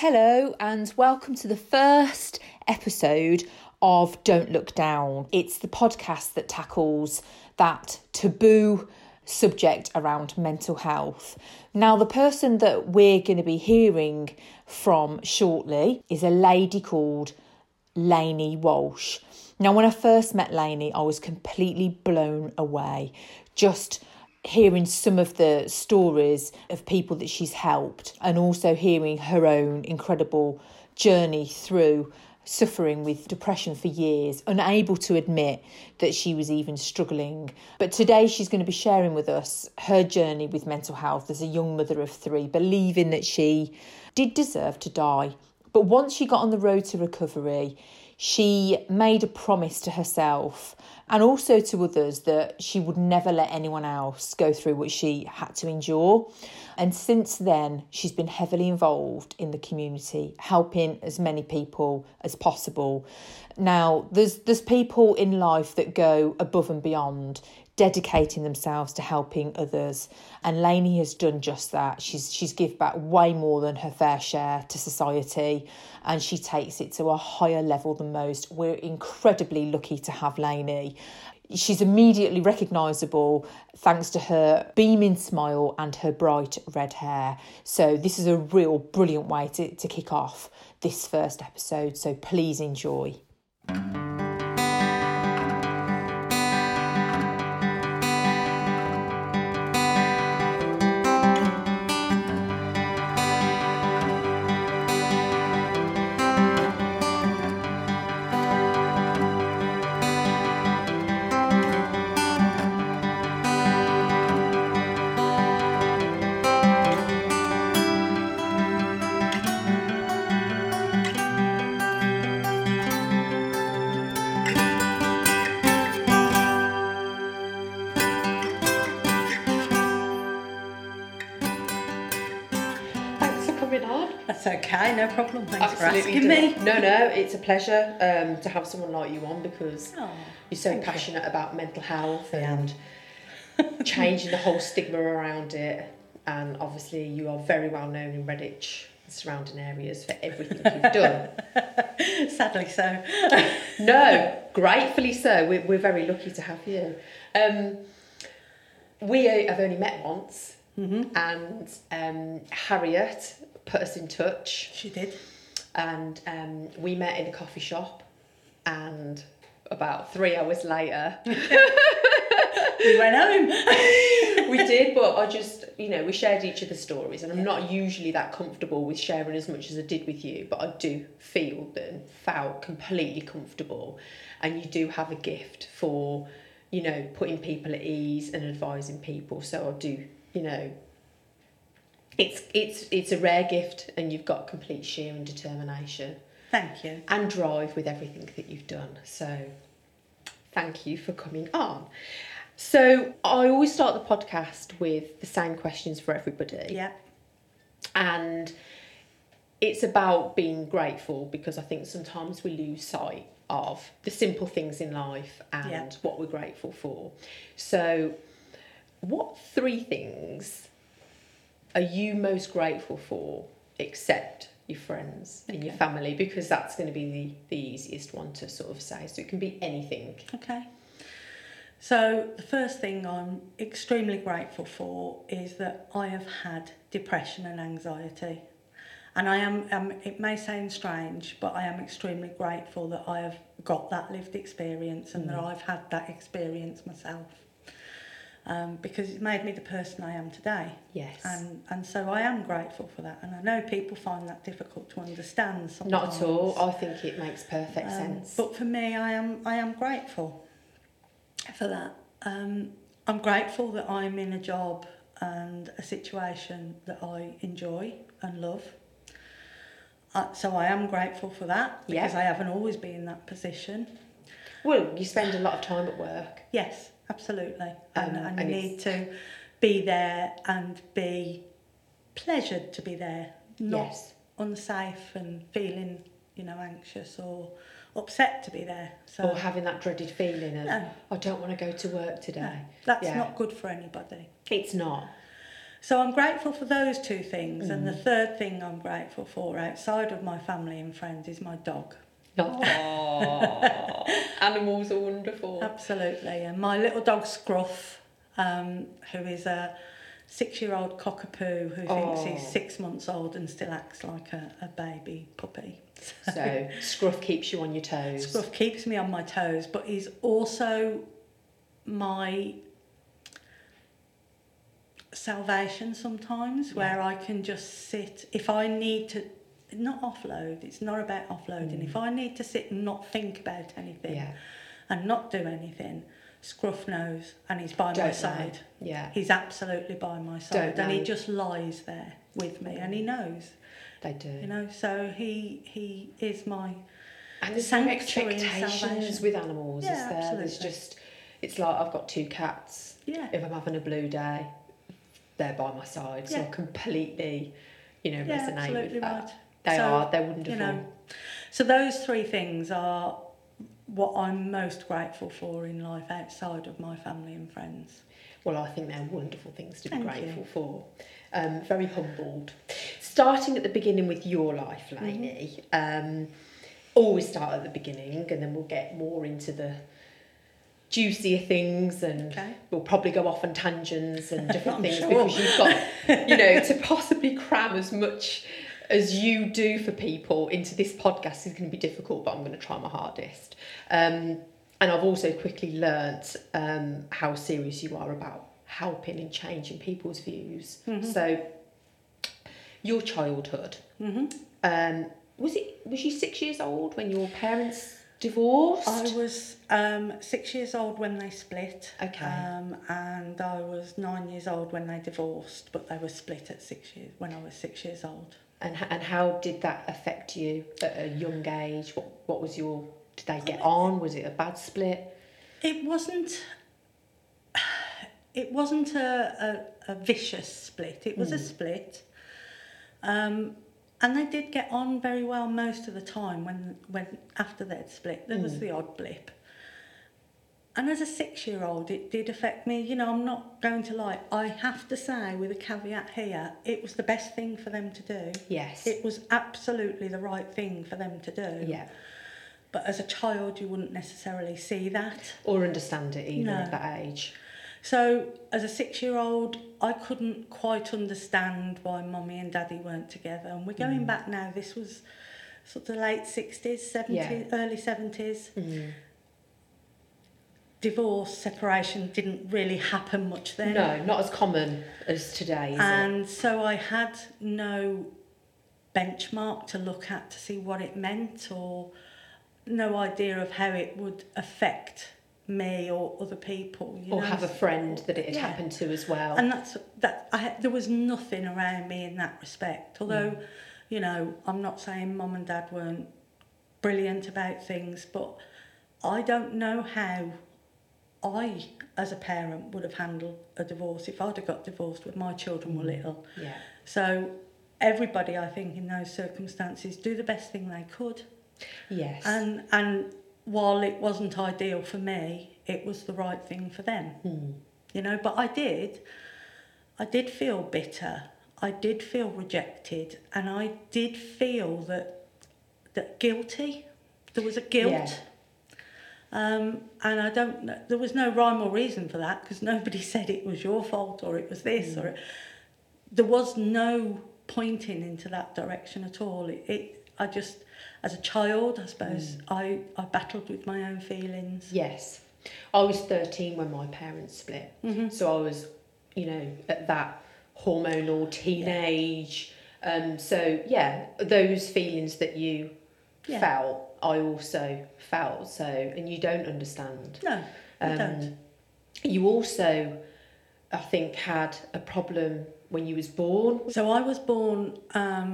Hello, and welcome to the first episode of Don't Look Down. It's the podcast that tackles that taboo subject around mental health. Now, the person that we're going to be hearing from shortly is a lady called Lainey Walsh. Now, when I first met Lainey, I was completely blown away. Just hearing some of the stories of people that she's helped and also hearing her own incredible journey through suffering with depression for years, unable to admit that she was even struggling. But today she's going to be sharing with us her journey with mental health as a young mother of three, believing that she did deserve to die. But once she got on the road to recovery, she made a promise to herself and also to others that she would never let anyone else go through what she had to endure. And since then, she's been heavily involved in the community, helping as many people as possible. Now, there's there's people in life that go above and beyond dedicating themselves to helping others. And Lainey has done just that. She's she's give back way more than her fair share to society and she takes it to a higher level than most. We're incredibly lucky to have Lainey. She's immediately recognisable thanks to her beaming smile and her bright red hair. So, this is a real brilliant way to, to kick off this first episode. So, please enjoy. Absolutely for asking me. No, no, it's a pleasure um, to have someone like you on because oh, you're so passionate you. about mental health and changing the whole stigma around it. And obviously, you are very well known in Redditch and surrounding areas for everything you've done. Sadly so. no, gratefully so. We're, we're very lucky to have you. Um, we have only met once. Mm-hmm. And um, Harriet put us in touch. She did. And um, we met in a coffee shop, and about three hours later, we went home. we did, but I just, you know, we shared each other's stories, and I'm yeah. not usually that comfortable with sharing as much as I did with you, but I do feel and felt completely comfortable, and you do have a gift for, you know, putting people at ease and advising people. So I do, you know, it's it's it's a rare gift and you've got complete sheer and determination thank you. And drive with everything that you've done. So thank you for coming on. So i always start the podcast with the same questions for everybody. Yeah. And it's about being grateful because i think sometimes we lose sight of the simple things in life and yeah. what we're grateful for. So what three things are you most grateful for except your friends and okay. your family? Because that's going to be the, the easiest one to sort of say. So it can be anything. Okay. So the first thing i'm extremely grateful for is that i have had depression and anxiety. And i am um, it may sound strange but i am extremely grateful that i have got that lived experience and mm. that i've had that experience myself um, because it's made me the person I am today. Yes. And and so I am grateful for that. And I know people find that difficult to understand sometimes. Not at all. I think it makes perfect um, sense. But for me, I am I am grateful for that. Um, I'm grateful that I'm in a job and a situation that I enjoy and love. Uh, so I am grateful for that because I haven't always been in that position. Well, you spend a lot of time at work. Yes absolutely. And, um, and, and you need to be there and be pleasured to be there, not yes. unsafe and feeling, you know, anxious or upset to be there. So, or having that dreaded feeling of, no. I don't want to go to work today. No, that's yeah. not good for anybody. It's not. So I'm grateful for those two things. And the third thing I'm grateful for outside of my family and friends is my dog. Oh, animals are wonderful. Absolutely. And my little dog Scruff, um, who is a six year old cockapoo who thinks he's six months old and still acts like a, a baby puppy. So scruff keeps you on your toes. Scruff keeps me on my toes, but he's also my salvation sometimes where I can just sit if I need to not offload it's not about offloading if I need to sit and not think about anything Mm. Yeah. and not do anything Scruff knows and he's by my Don't know. side Yeah, he's absolutely by my side Don't and he just lies there with me and he knows they do. you know so he he is my And there's no expectations salvation. with animals, Yeah, is there? There's just, it's like I've got two cats. yeah If I'm having a blue day, they're by my side. So I Yeah. completely, you know, yeah resonate absolutely with that. right They So, are, they're wonderful. you know so those three things are what I'm most grateful for in life outside of my family and friends Well, I think they're wonderful things to be Thank grateful you. for. Um, very humbled. Starting at the beginning with your life, Mm-hmm. Lainey. Um, always start at the beginning, and then we'll get more into the juicier things, and Okay. we'll probably go off on tangents and different things sure. because you've got, you know, to possibly cram as much as you do for people into this podcast is going to be difficult, but I'm going to try my hardest. Um, and I've also quickly learnt um, how serious you are about helping and changing people's views. So, your childhood, mm-hmm. um, was it? Was you six years old when your parents divorced? I was um, six years old when they split Okay. um, and I was nine years old when they divorced but they were split at six years when I was six years old And and how did that affect you at a young age? What what was your? Did they get on? Was it a bad split? It wasn't. It wasn't a, a, a vicious split. It was a split, um, and they did get on very well most of the time. When when after they'd split, there was the odd blip. And as a six-year-old, it did affect me. You know, I'm not going to lie. I have to say, with a caveat here, it was the best thing for them to do. Yes. It was absolutely the right thing for them to do. yeah. But as a child, you wouldn't necessarily see that. Or understand it either No. at that age. So, as a six year old, I couldn't quite understand why mummy and daddy weren't together. And we're going Mm. back now, this was sort of the late 60s, 70s, Yeah. early 70s. Mm. Divorce, separation didn't really happen much then. No, not as common as today, is it? And so I had no benchmark to look at to see what it meant or no idea of how it would affect me or other people. You Or know? have a friend that it had Yeah. happened to as well. And that's that. I had, there was nothing around me in that respect. Although, Mm. you know, I'm not saying mum and dad weren't brilliant about things, but I don't know how I, as a parent, would have handled a divorce if I'd have got divorced when my children were Mm. little. yeah. So, everybody, I think, in those circumstances, do the best thing they could. Yes. And and while it wasn't ideal for me, it was the right thing for them Hmm. you know but i did i did feel bitter i did feel rejected and i did feel that that guilty there was a guilt Yeah. Um, and i don't know there was no rhyme or reason for that because nobody said it was your fault or it was this or it, there was no pointing into that direction at all it, it i just as a child i suppose i i battled with my own feelings Yes. I was 13 when my parents split. Mhm. So I was, you know, at that hormonal teenage. Um, so, yeah, those feelings that you Yeah. felt, I also felt. So, and you don't understand. no i Um, don't You also, I think, had a problem when you was born. So I was born um,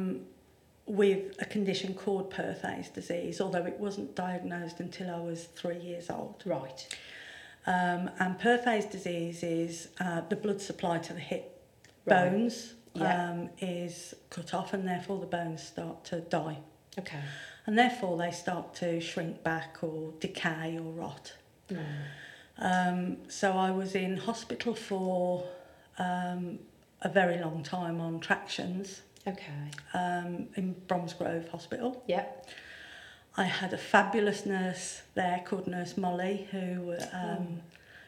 with a condition called Perthes disease, although it wasn't diagnosed until I was three years old. Right. Um, and Perthes disease is uh, the blood supply to the hip Right. bones Yeah. um, is cut off, and therefore the bones start to die, Okay. And therefore they start to shrink back or decay or rot. Um, so I was in hospital for um, a very long time on tractions Okay. um, in Bromsgrove Hospital. Yep. I had a fabulous nurse there called Nurse Molly, who um,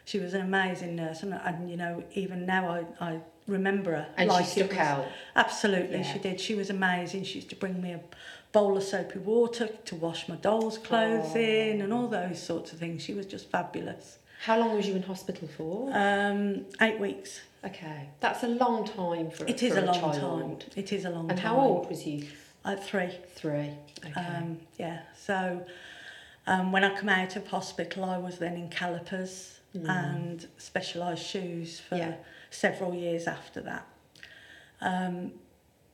she was an amazing nurse, and, and you know even now I, I remember her. And like she stuck was- out. Absolutely, Yeah. she did. She was amazing. She used to bring me a bowl of soapy water to wash my doll's clothes Oh. in, and all those sorts of things. She was just fabulous. How long was you in hospital for? Um, eight weeks. okay. That's a long time for It for is a long child. time. It is a long And time. how old was you? At three. Three. Okay. Um, yeah, so um, when I come out of hospital, I was then in calipers and specialised shoes for Mm. Yeah. several years after that. Um,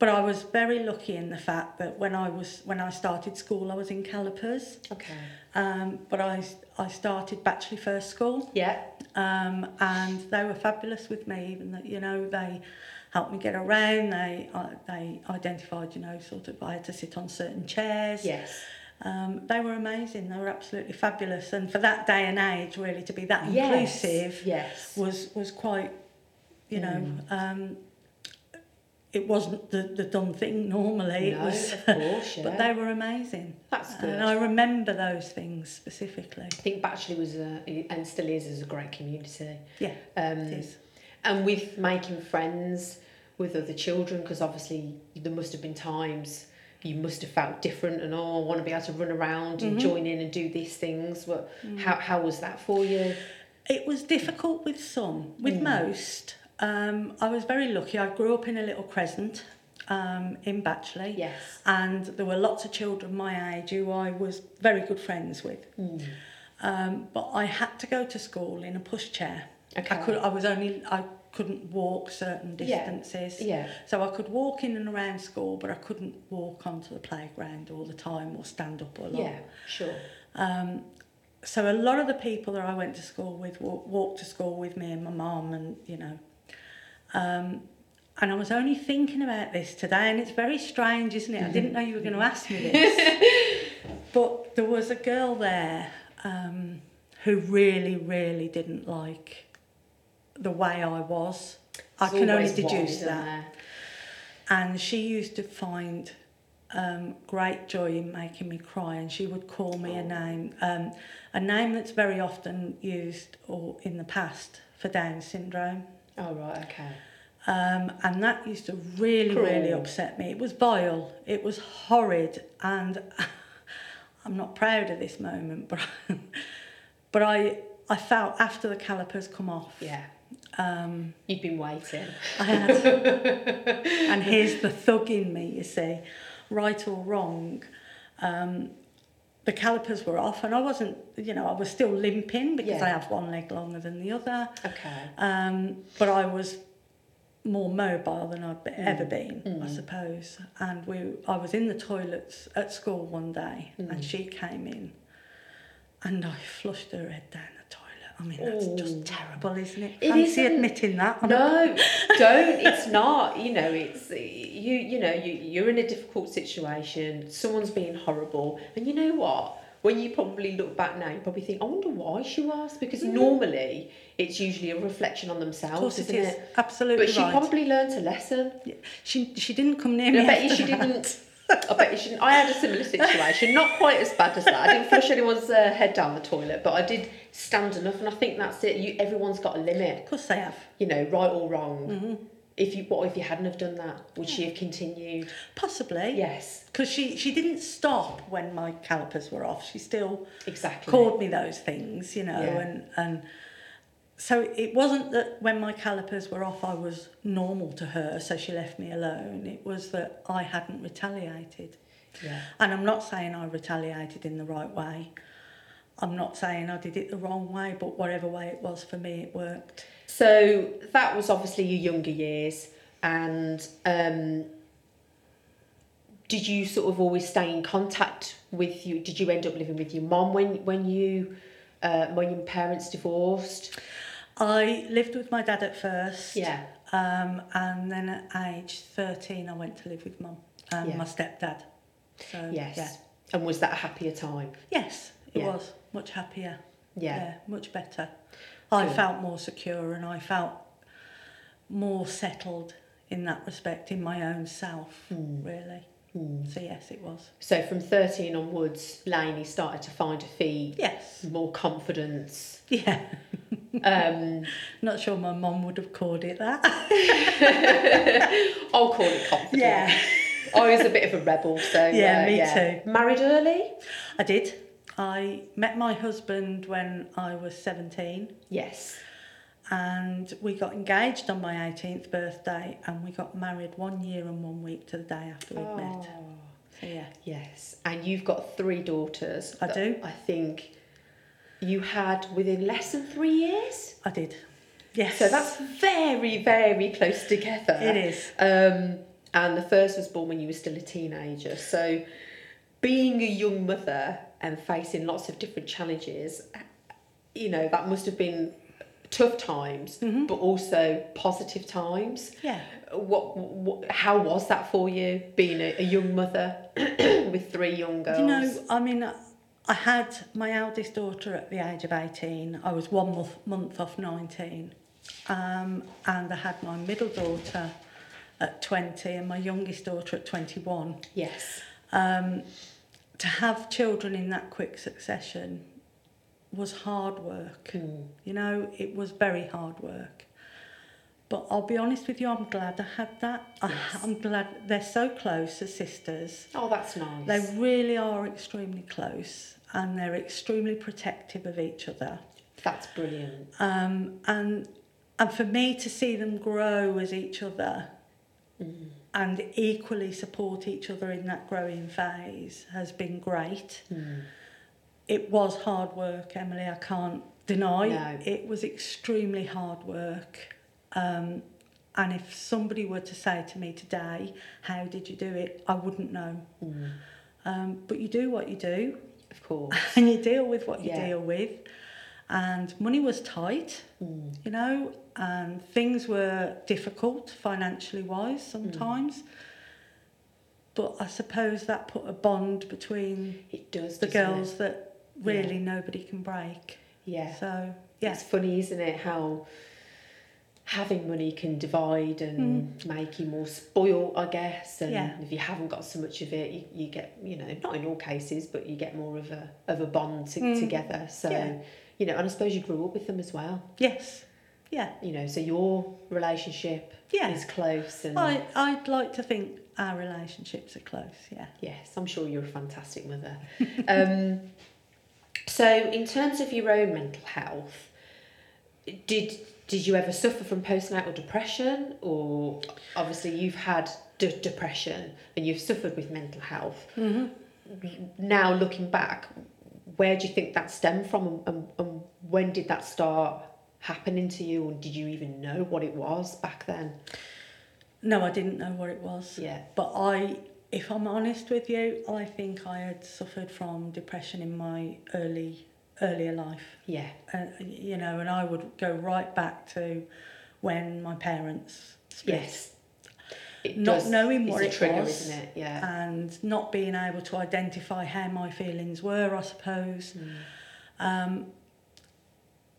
but I was very lucky in the fact that when I was when I started school, I was in calipers. okay. Um, but I I started Batchley First School, Yeah. um, and they were fabulous with me. Even that you know they helped me get around. They uh, they identified you know sort of I had to sit on certain chairs. Yes. Um, they were amazing. They were absolutely fabulous, and for that day and age, really to be that Yes. inclusive Yes. was was quite, you know, Mm. um, it wasn't the, the done thing normally. no, it was, of course, yeah. but they were amazing, That's good. and I remember those things specifically. I think Batchley was a, and still is, is a great community. Yeah, Um, it is. and with making friends with other children, because obviously there must have been times you must have felt different and oh, I want to be able to run around and Mhm. join in and do these things. What, Mm. how, how was that for you? It was difficult with some. With Mm. most, um, I was very lucky. I grew up in a little crescent um, in Batchley. Yes. and there were lots of children my age who I was very good friends with. Mm. Um, but I had to go to school in a pushchair. Okay. I could. I was only. I couldn't walk certain distances. Yeah. yeah. So I could walk in and around school, but I couldn't walk onto the playground all the time or stand up a lot. Yeah, sure. Um, so a lot of the people that I went to school with walked to school with me and my mum, and you know. Um, and I was only thinking about this today, and it's very strange, isn't it? I didn't know you were going to ask me this. but there was a girl there um, who really, really didn't like the way I was. I can only deduce that. And she used to find um, great joy in making me cry, and she would call me a name, um, a name that's very often used or in the past for Down syndrome. Oh, right, okay. Um, and that used to really, really upset me. It was vile, it was horrid, and I'm not proud of this moment, but but I I felt after the calipers come off, Yeah. um, You'd been waiting. I had, and here's the thug in me, you see, right or wrong. Um, the calipers were off, and I wasn't, you know, I was still limping because Yeah. I have one leg longer than the other. Okay. Um, but I was more mobile than I'd be, ever been, I Mm. suppose. And we, I was in the toilets at school one day, Mm. and she came in, and I flushed her head down. I mean, that's Oh. just terrible, isn't it? It Fancy isn't. admitting that. No, don't. It's not. You know, it's you. You know, you you're in a difficult situation. Someone's being horrible, and you know what? When you probably look back now, you probably think, "I wonder why she was," because mm. normally it's usually a reflection on Of themselves, course it isn't is. it? Absolutely But she right. probably learnt a lesson. She she didn't come near I me. bet you she that. didn't. I bet you she didn't. I had a similar situation, not quite as bad as that. I didn't flush anyone's uh, head down the toilet, but I did stand enough, and I think that's it. You, everyone's got a limit, Of course they have. you know, right or wrong. hmm If you, what if you hadn't have done that? Would she have continued? Possibly. Yes, Because she, she didn't stop when my calipers were off. She still exactly. called me those things, you know, Yeah. and and so it wasn't that when my calipers were off I was normal to her, so she left me alone. It was that I hadn't retaliated. Yeah. And I'm not saying I retaliated in the right way. I'm not saying I did it the wrong way, but whatever way it was for me, it worked. So that was obviously your younger years, and um, did you sort of always stay in contact with you? Did you end up living with your mom when when you uh, when your parents divorced? I lived with my dad at first. Yeah. Um, and then at age 13, I went to live with mum and Yeah. my stepdad. So, Yes. Yeah. And was that a happier time? Yes, it Yeah. was much happier. Yeah. much better. I felt more secure and I felt more settled in that respect in my own self, Mm. really. Mm. So yes, it was. So from 13 onwards, Lainey started to find her feet, Yes. more confidence. Yeah. Um, Not sure my mum would have called it that. I'll call it confidence. yeah. I was a bit of a rebel, so Yeah, uh, me yeah. too. Married early? I did. I met my husband when I was 17 Yes. and we got engaged on my 18th birthday and we got married one year and one week to the day after we'd met. So yeah. Yes, and you've got three daughters. I do. I think you had within less than three years. I did. Yes. So that's very, very close together. It is. Um, and the first was born when you were still a teenager. So, being a young mother and facing lots of different challenges, you know, that must have been tough times, Mm-hmm. but also positive times. Yeah. What, what, how was that for you, being a, a young mother with three young girls? You know, I mean, I had my eldest daughter at the age of 18. I was one month, month off 19. Um, and I had my middle daughter at 20 and my youngest daughter at 21. yes. Um, to have children in that quick succession was hard work. Mm. You know, it was very hard work. But I'll be honest with you, I'm glad I had that. I, Yes. I'm glad they're so close as sisters. Oh, that's nice. They really are extremely close and they're extremely protective of each other. That's brilliant. Um, and and for me to see them grow as each other Mm. and equally support each other in that growing phase has been great. Mm. It was hard work, Emily, I can't deny. No. It was extremely hard work. Um, and if somebody were to say to me today, How did you do it? I wouldn't know. Mm. Um, but you do what you do Of course. and you deal with what you Yeah. deal with. And money was tight, Mm. you know, and things were difficult financially wise sometimes. But I suppose that put a bond between It does. the doesn't it? girls that really nobody can break. Yeah. So, It's yes. funny, isn't it, how having money can divide and make you more spoiled, I guess. And Yeah. if you haven't got so much of it, you, you get, you know, not in all cases, but you get more of a of a bond to, Mm. together. So, Yeah. you know, and I suppose you grew up with them as well. Yes. Yeah. You know, so your relationship Yeah. is close and I, I'd like to think our relationships are close, yeah. Yes, I'm sure you're a fantastic mother. um, so, in terms of your own mental health, did did you ever suffer from postnatal depression, or obviously you've had de- depression and you've suffered with mental health? Mm-hmm. Now, looking back, where do you think that stemmed from, and, and, and when did that start happening to you, and did you even know what it was back then? No, I didn't know what it was. Yeah. But I, if I'm honest with you, I think I had suffered from depression in my early earlier life. Yeah. Uh, you know, and I would go right back to when my parents split. Yes. It Not does- knowing what a it trigger, was, isn't it? Yeah. and not being able to identify how my feelings were, I suppose. Um,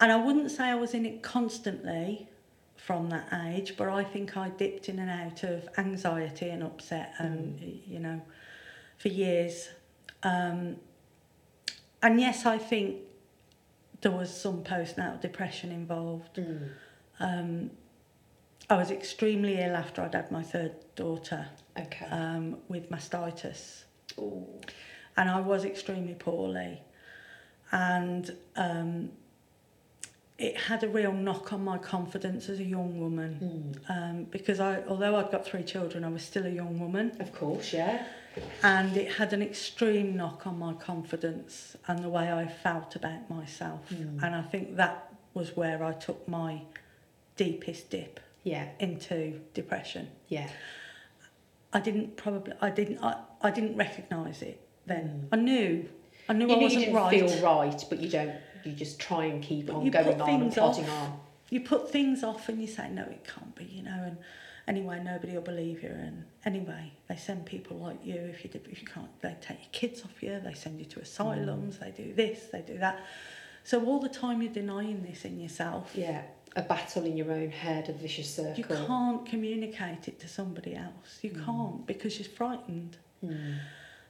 and I wouldn't say I was in it constantly from that age, but I think I dipped in and out of anxiety and upset, and you know, for years. Um, and yes, I think there was some postnatal depression involved. Mm. Um, I was extremely ill after I'd had my third daughter Okay. um, with mastitis, Ooh. and I was extremely poorly, and um, it had a real knock on my confidence as a young woman Mm. um, because I, although I'd got three children, I was still a young woman, Of course, yeah. And it had an extreme knock on my confidence and the way I felt about myself, Mm. and I think that was where I took my deepest dip Yeah, into depression. yeah. I didn't probably I didn't I, I didn't recognise it then. Mm. I knew I knew You I knew you wasn't didn't right. feel right, but you don't. You just try and keep But on you going on and plodding off. on. You put things off and you say no, it can't be, you know. And anyway, nobody will believe you. And anyway, they send people like you if you did, if you can't. They take your kids off you. They send you to asylums. They do this. They do that. So all the time you're denying this in yourself. Yeah, a battle in your own head, a vicious circle. You can't communicate it to somebody else. You Mm. can't because you're frightened. Mm.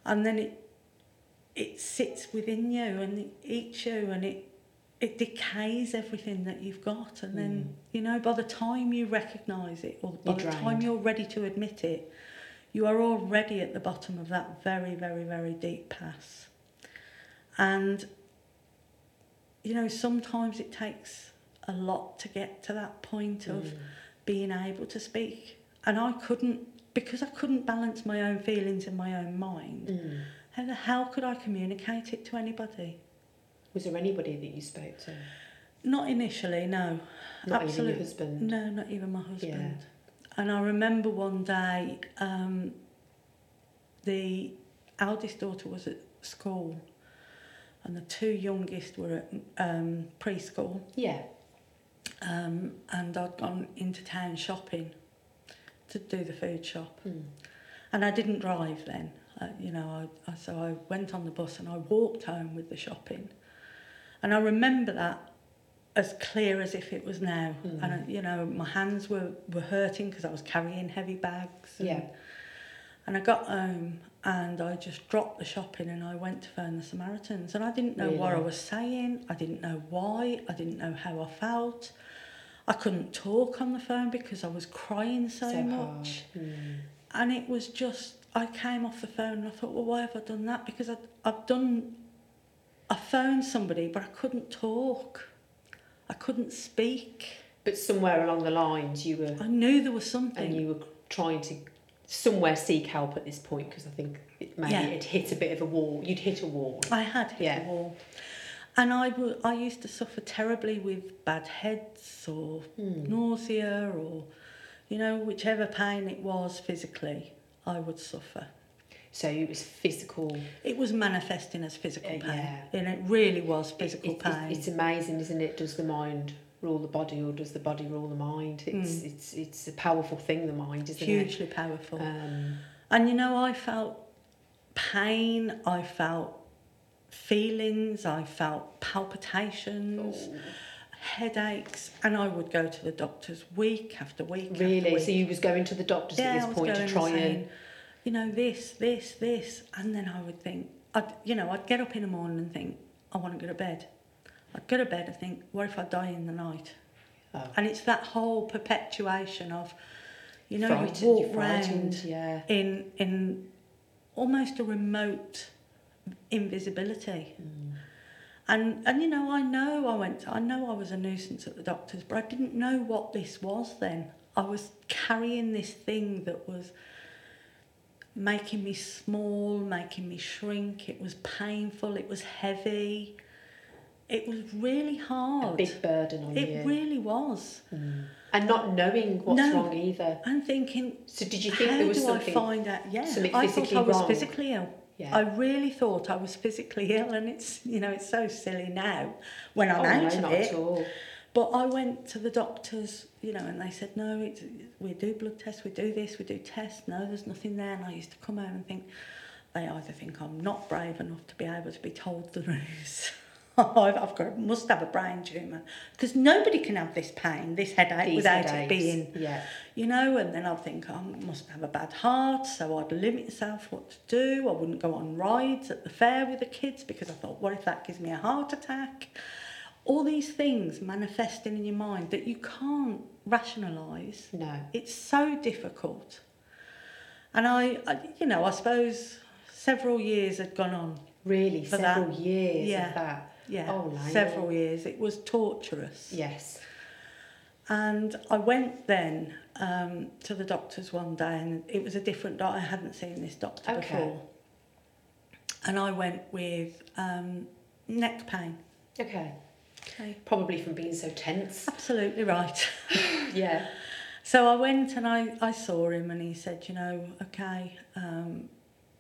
And then it it sits within you and it eats you and it it decays everything that you've got and then you know by the time you recognize it or by You're the time you're ready to admit it you are already at the bottom of that very very very deep pass and you know sometimes it takes a lot to get to that point of Mm. being able to speak and I couldn't because I couldn't balance my own feelings in my own mind Mm. how the hell could I communicate it to anybody? Was there anybody that you spoke to? Not initially, no. Not even your husband? No, not even my husband. Yeah. And I remember one day, um, the eldest daughter was at school, and the two youngest were at um, preschool. Yeah. Um, and I'd gone into town shopping to do the food shop. Mm. And I didn't drive then. Uh, you know, I, I, so I went on the bus and I walked home with the shopping. And I remember that as clear as if it was now. Mm. And, you know, my hands were, were hurting because I was carrying heavy bags. And, Yeah. And I got home and I just dropped the shopping and I went to phone the Samaritans. And I didn't know what I was saying. I didn't know why. I didn't know how I felt. I couldn't talk on the phone because I was crying so, So much. Mm. And it was just, I came off the phone and I thought, well, why have I done that? Because I'd, I've done, I phoned somebody, but I couldn't talk. I couldn't speak. But somewhere along the lines, you were I knew there was something. and you were trying to somewhere seek help at this point because I think it, maybe Yeah. it hit a bit of a wall. You'd hit a wall. I had hit Yeah. a wall. And I, w- I used to suffer terribly with bad heads or Mm. nausea or, you know, whichever pain it was physically, I would suffer. So it was physical. It was manifesting as physical Uh, pain. yeah. And it really was physical It- it- pain. it's amazing, isn't it? Does the mind rule the body, or does the body rule the mind? It's Mm. it's it's a powerful thing, the mind, isn't hugely powerful. Um, And you know, I felt pain, I felt feelings, I felt palpitations, oh, headaches, and I would go to the doctors week after week. after really? week. So you was going to the doctors yeah, at this point to try and you know, this, this, this, and then I would think, I'd, you know, I'd get up in the morning and think, I want to go to bed. I'd go to bed and think, what if I die in the night? oh, And it's that whole perpetuation of, you know, frightened, you walk you're round yeah. in in almost a remote invisibility. Mm. And and you know, I know I went. I know I was a nuisance at the doctor's, but I didn't know what this was then. I was carrying this thing that was making me small, making me shrink. It was painful. It was heavy. It was really hard. A big burden on it you. really was. Mm. And not knowing what's No. wrong either. And thinking, So did you think there was do something? I find out? Yeah, I thought I was wrong? physically ill. yeah. I really thought I was physically ill, and it's you know it's so silly now when I'm oh, out no, of not it. But I went to the doctors, you know, and they said no, it's, we do blood tests, we do this, we do tests. No, there's nothing there. And I used to come home and think they either think I'm not brave enough to be able to be told the news. I've I've got must have a brain tumour because nobody can have this pain, this headache These without headaches. it being Yeah. you know, and then I'd think I must have a bad heart, so I'd limit myself what to do. I wouldn't go on rides at the fair with the kids because I thought, what if that gives me a heart attack? All these things manifesting in your mind that you can't rationalise. No. It's so difficult. And I, I, you know, I suppose several years had gone on. Really, several that. years Yeah. of that. Yeah, Oh, Lionel. several years. It was torturous. Yes. And I went then um, to the doctors one day, and it was a different doctor. I hadn't seen this doctor Okay. before. And I went with um, neck pain. Okay. Okay. Probably from being so tense. Absolutely right. yeah. So I went and I, I saw him, and he said, you know, okay. Um,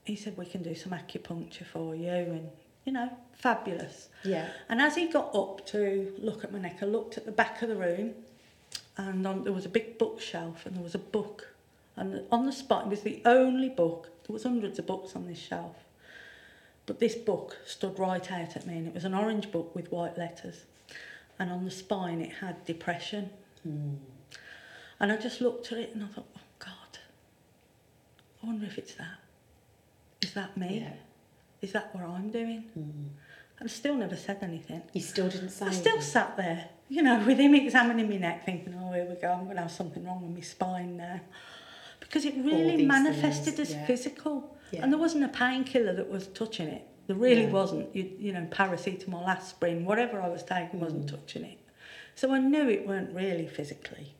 he said, we can do some acupuncture for you, and, you know, fabulous. Yeah. And as he got up to look at my neck, I looked at the back of the room, and on, there was a big bookshelf, and there was a book. And on the spot, it was the only book. There was hundreds of books on this shelf, but this book stood right out at me, and it was an orange book with white letters. And on the spine it had depression. Mm. And I just looked at it and I thought, oh God, I wonder if it's that. Is that me? Yeah. Is that what I'm doing? Mm. And I still never said anything. You still didn't say I still anything? sat there, you know, with him examining my neck, thinking, oh, here we go, I'm going to have something wrong with my spine now. Because it really manifested things, as yeah. physical. Yeah. And there wasn't a painkiller that was touching it. There really No. wasn't. You, you know, paracetamol, aspirin, whatever I was taking wasn't Mm. touching it. So I knew it weren't really physically.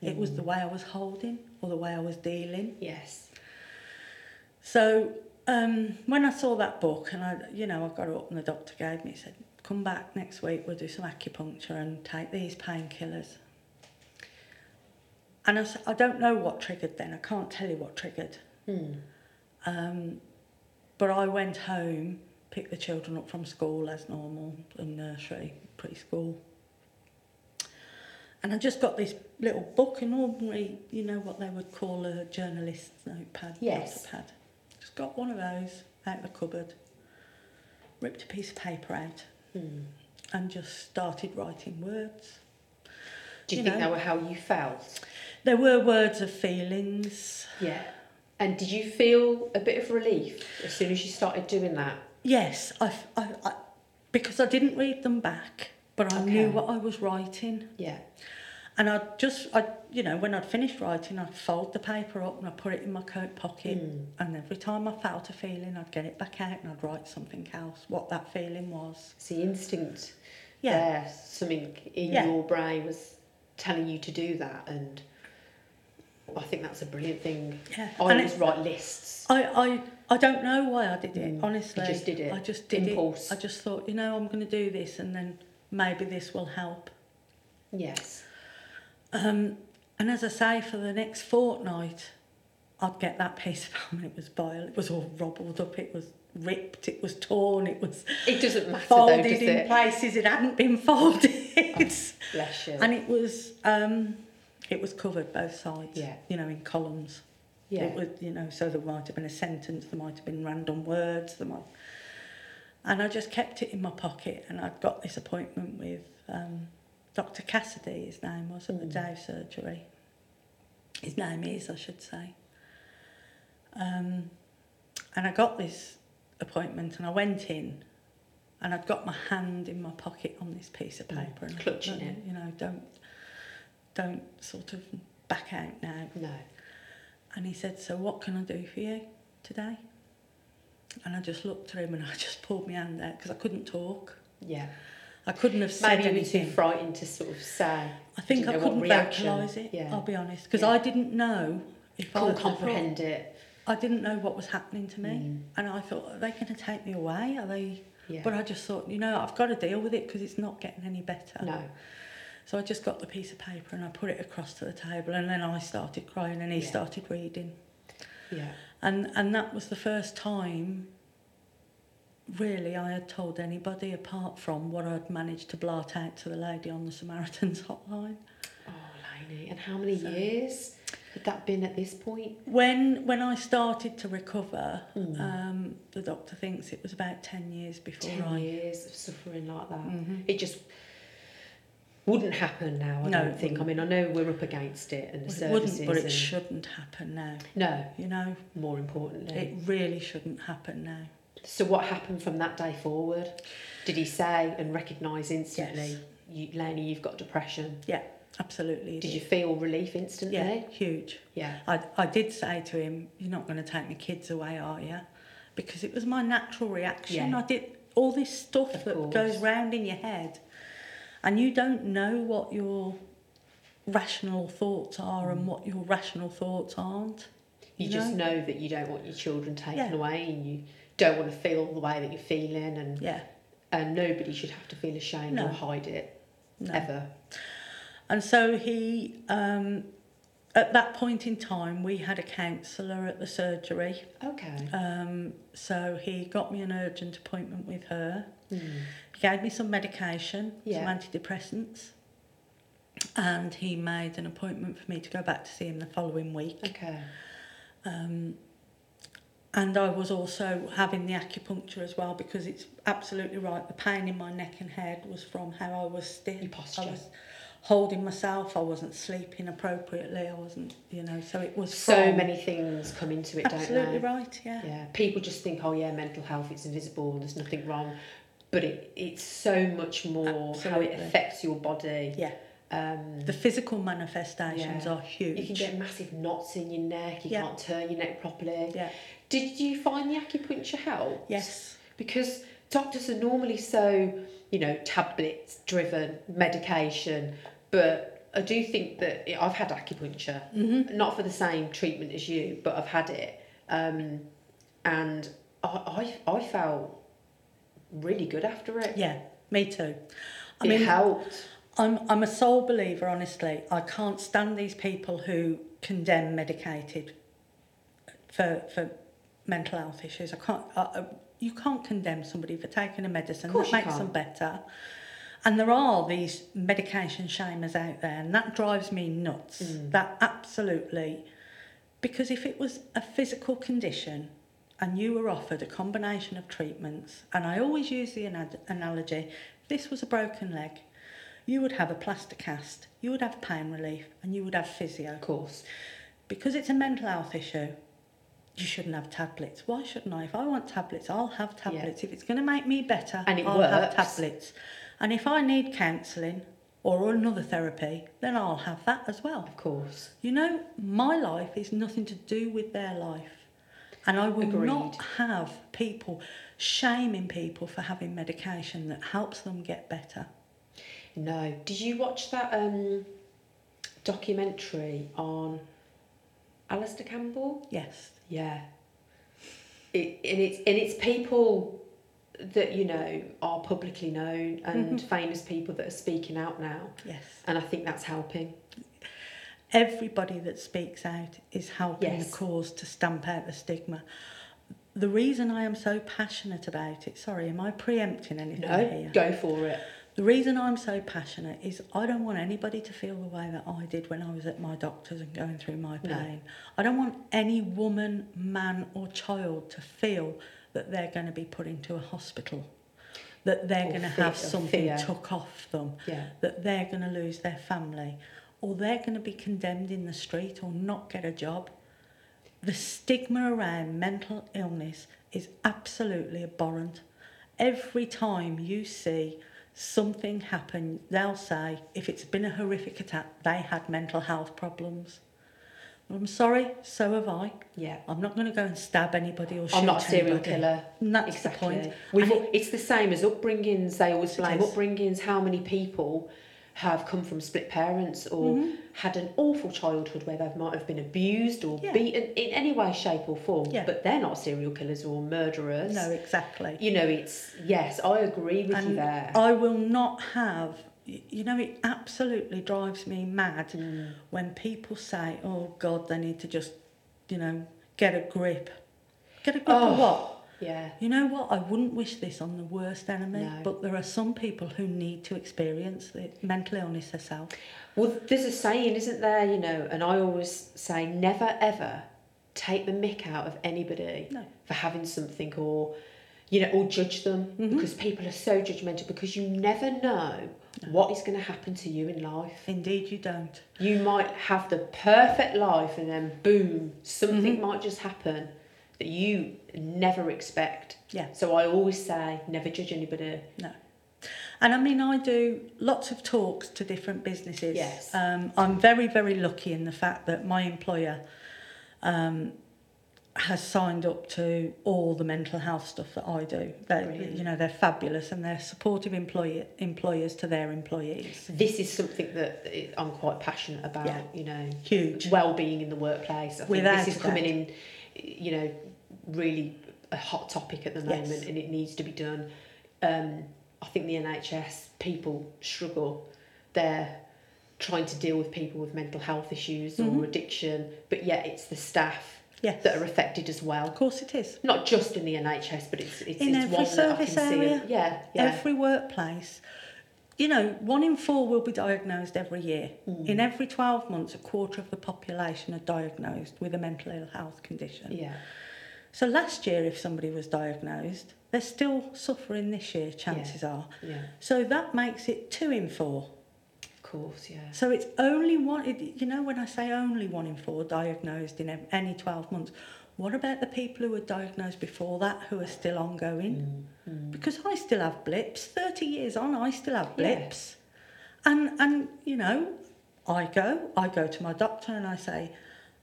It was Mm. the way I was holding or the way I was dealing. Yes. So um, when I saw that book and I, you know, I got up and the doctor gave me, he said, come back next week, we'll do some acupuncture and take these painkillers. And I said, "I don't know what triggered then, I can't tell you what triggered. Mm. Um, but I went home, picked the children up from school as normal, and nursery, preschool. And I just got this little book, an ordinary, you know what they would call a journalist's notepad. Yes. Notepad. Just got one of those out of the cupboard, ripped a piece of paper out, Mm. and just started writing words. Do you, You think know. they were how you felt? There were words of feelings. Yeah. And did you feel a bit of relief as soon as you started doing that? Yes, I, I, I, because I didn't read them back, but I knew what I was writing. Yeah. And I'd just, I, you know, when I'd finished writing, I'd fold the paper up and I'd put it in my coat pocket. Mm. And every time I felt a feeling, I'd get it back out and I'd write something else, what that feeling was. It's the instinct Yeah. there. Something in Yeah. your brain was telling you to do that. And I think that's a brilliant thing. Yeah. I And always write lists. I, I, I don't know why I did it, Mm. honestly. You just did it. I just did Impulse. it. I just thought, you know, I'm going to do this and then maybe this will help. Yes. Um, and as I say, for the next fortnight, I'd get that piece of film and it was vile. It was all rubbled up. It was ripped. It was torn. It was It doesn't matter folded though, does in it? places it hadn't been folded. Bless you. and it was um, it was covered both sides. Yeah. You know, in columns. yeah. It was, you know, so there might have been a sentence, there might have been random words, there might. And I just kept it in my pocket, and I'd got this appointment with um, Dr. Cassidy, his name was, at the Mm. Dow surgery. His name is, I should say. Um, and I got this appointment, and I went in, and I'd got my hand in my pocket on this piece of Mm, paper, and clutching it. You know, don't, don't sort of back out now. no. And he said, So what can I do for you today? And I just looked at him and I just pulled my hand out because I couldn't talk. Yeah. I couldn't have said Maybe you were too anything. frightened to sort of say. I think I couldn't vocalise it, Yeah. I'll be honest, because Yeah. I didn't know if I Couldn't was comprehend it. I didn't know what was happening to me. Mm. And I thought, are they going to take me away? Are they? Yeah. But I just thought, you know, I've got to deal with it because it's not getting any better. no. So I just got the piece of paper and I put it across to the table and then I started crying and he Yeah. started reading. Yeah. And and that was the first time really I had told anybody apart from what I'd managed to blurt out to the lady on the Samaritans hotline. Oh, Lainey. And how many So- years had that been at this point? When when I started to recover, Mm. um, the doctor thinks it was about ten years before Ten I years of suffering like that. Mhm. It just wouldn't happen now, I No, don't think. I mean, I know we're up against it and the Well, it services. wouldn't, but it shouldn't happen now. No, You know, more importantly. it really shouldn't happen now. so what happened from that day forward? Did he say and recognise instantly, Yes. you, Lainey, you've got depression? Yeah, absolutely. it Did you feel relief instantly? Yeah, huge. Yeah. I, I did say to him, You're not going to take my kids away, are you? Because it was my natural reaction. Yeah. I did all this stuff Of that course. goes round in your head, and you don't know what your rational thoughts are and what your rational thoughts aren't. You You just know? know that you don't want your children taken Yeah. away and you don't want to feel the way that you're feeling and, Yeah, and nobody should have to feel ashamed No. or hide it no. ever. And so he, um, at that point in time, we had a counsellor at the surgery. Okay. Um, so he got me an urgent appointment with her. Mm. He gave me some medication, Yeah. some antidepressants, and he made an appointment for me to go back to see him the following week. Okay. Um, and I was also having the acupuncture as well because it's absolutely right. The pain in my neck and head was from how I was still. Your posture. I was holding myself. I wasn't sleeping appropriately. I wasn't, you know. So it was So from- many things come into it, Absolutely right. Yeah. Yeah, people just think, oh yeah, mental health, it's invisible, there's nothing wrong. But it, it's so much more how it affects your body. Yeah. Um, The physical manifestations Yeah. are huge. you can get massive knots in your neck, you Yeah. can't turn your neck properly. Yeah. Did you find the acupuncture helped? Yes. Because doctors are normally so, you know, tablets driven, medication, but I do think that I've had acupuncture, Mm-hmm. not for the same treatment as you, but I've had it. Um, and I, I, I felt really good after it. Yeah. Me too. I it mean, helped. I'm I'm a sole believer, honestly. I can't stand these people who condemn medicated for for mental health issues. I can't. I, you can't condemn somebody for taking a medicine that makes them can't. better. And there are these medication shamers out there, and that drives me nuts. Mm. That absolutely, because if it was a physical condition and you were offered a combination of treatments, and I always use the ana- analogy, this was a broken leg, you would have a plaster cast, you would have pain relief, and you would have physio. Of course. Because it's a mental health issue, you shouldn't have tablets. Why shouldn't I? If I want tablets, I'll have tablets. If it's going to make me better, And it I'll have tablets. And if I need counselling or another therapy, then I'll have that as well. Of course. You know, my life is nothing to do with their life. And I will Agreed. not have people shaming people for having medication that helps them get better. No. Did you watch that um, documentary on Alastair Campbell? Yes. Yeah. It, and it's and it's people that you know are publicly known and famous people that are speaking out now, Yes. and I think that's helping. Everybody that speaks out is helping Yes. the cause to stamp out the stigma. The reason I am so passionate about it, sorry, am I preempting anything No, here? go for it. The reason I'm so passionate is I don't want anybody to feel the way that I did when I was at my doctor's and going through my No. pain. I don't want any woman, man, or child to feel that they're going to be put into a hospital, that they're going to have something fear. took off them, Yeah. that they're going to lose their family, or they're going to be condemned in the street or not get a job. The stigma around mental illness is absolutely abhorrent. Every time you see something happen, they'll say, if it's been a horrific attack, they had mental health problems. Well, I'm sorry, so have I. Yeah. I'm not going to go and stab anybody or shoot I'm not a serial anybody. killer. And that's exactly. the point. We've, it- it's the same as upbringings. They always blame upbringings. How many people have come from split parents or Mm-hmm. had an awful childhood where they might have been abused or Yeah. beaten in any way, shape, or form? Yeah. But they're not serial killers or murderers. no, exactly. You know, it's yes, I agree with you there. I will not have, you know, it absolutely drives me mad Mm. when people say, oh God, they need to just, you know, get a grip. Get a grip Oh. of what? Yeah. You know what? I wouldn't wish this on the worst enemy, No. but there are some people who need to experience the mental illness herself. Well, there's a saying, isn't there? You know, and I always say, never ever take the mick out of anybody No. for having something or, you know, or judge them Mm-hmm. because people are so judgmental because you never know what is going to happen to you in life. Indeed, you don't. You might have the perfect life and then boom, something Mm-hmm. might just happen that you never expect. Yeah. So I always say, never judge anybody. No. And I mean, I do lots of talks to different businesses. Yes. Um, I'm very, very lucky in the fact that my employer um, has signed up to all the mental health stuff that I do. They, Brilliant. you know, they're fabulous and they're supportive employee, employers to their employees. This is something that I'm quite passionate about, Yeah. you know. Huge. well-being in the workplace. I think Without this is coming in, you know, really a hot topic at the Yes. moment, and it needs to be done. Um, I think the NHS people struggle. They're trying to deal with people with mental health issues Mhm. or addiction, but yet it's the staff Yes. that are affected as well. Of course it is. Not just in the NHS, but it's it's, In it's every one that I can service see. area, Yeah, yeah. Every workplace. You know, one in four will be diagnosed every year. Mm. In every 12 months, a quarter of the population are diagnosed with a mental ill health condition. yeah. So last year, if somebody was diagnosed, they're still suffering this year, chances are. Yeah, So that makes it two in four. of course, yeah. So it's only one, it- you know, when I say only one in four diagnosed in any 12 months, what about the people who were diagnosed before that who are still ongoing? Mm, mm. Because I still have blips. 30 years on, I still have Yeah. blips. And, and, you know, I go, I go to my doctor and I say,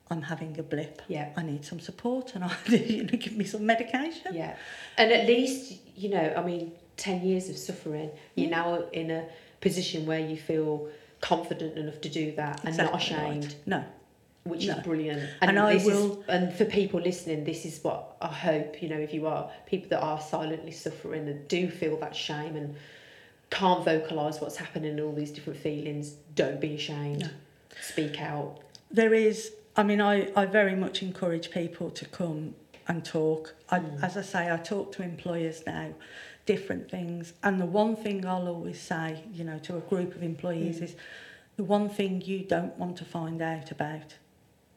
I'm having a blip. Yeah. I need some support and I, you know, give me some medication. Yeah, and at least you know. I mean, ten years of suffering, you're now in a position where you feel confident enough to do that and not Exactly right. ashamed, No. which No. is brilliant. And I will- Is, and for people listening, this is what I hope. You know, if you are people that are silently suffering and do feel that shame and can't vocalize what's happening and all these different feelings, don't be ashamed. No. Speak out. There is, I mean, I, I very much encourage people to come and talk. I, Mm. As I say, I talk to employers now, different things. And the one thing I'll always say, you know, to a group of employees Mm. is the one thing you don't want to find out about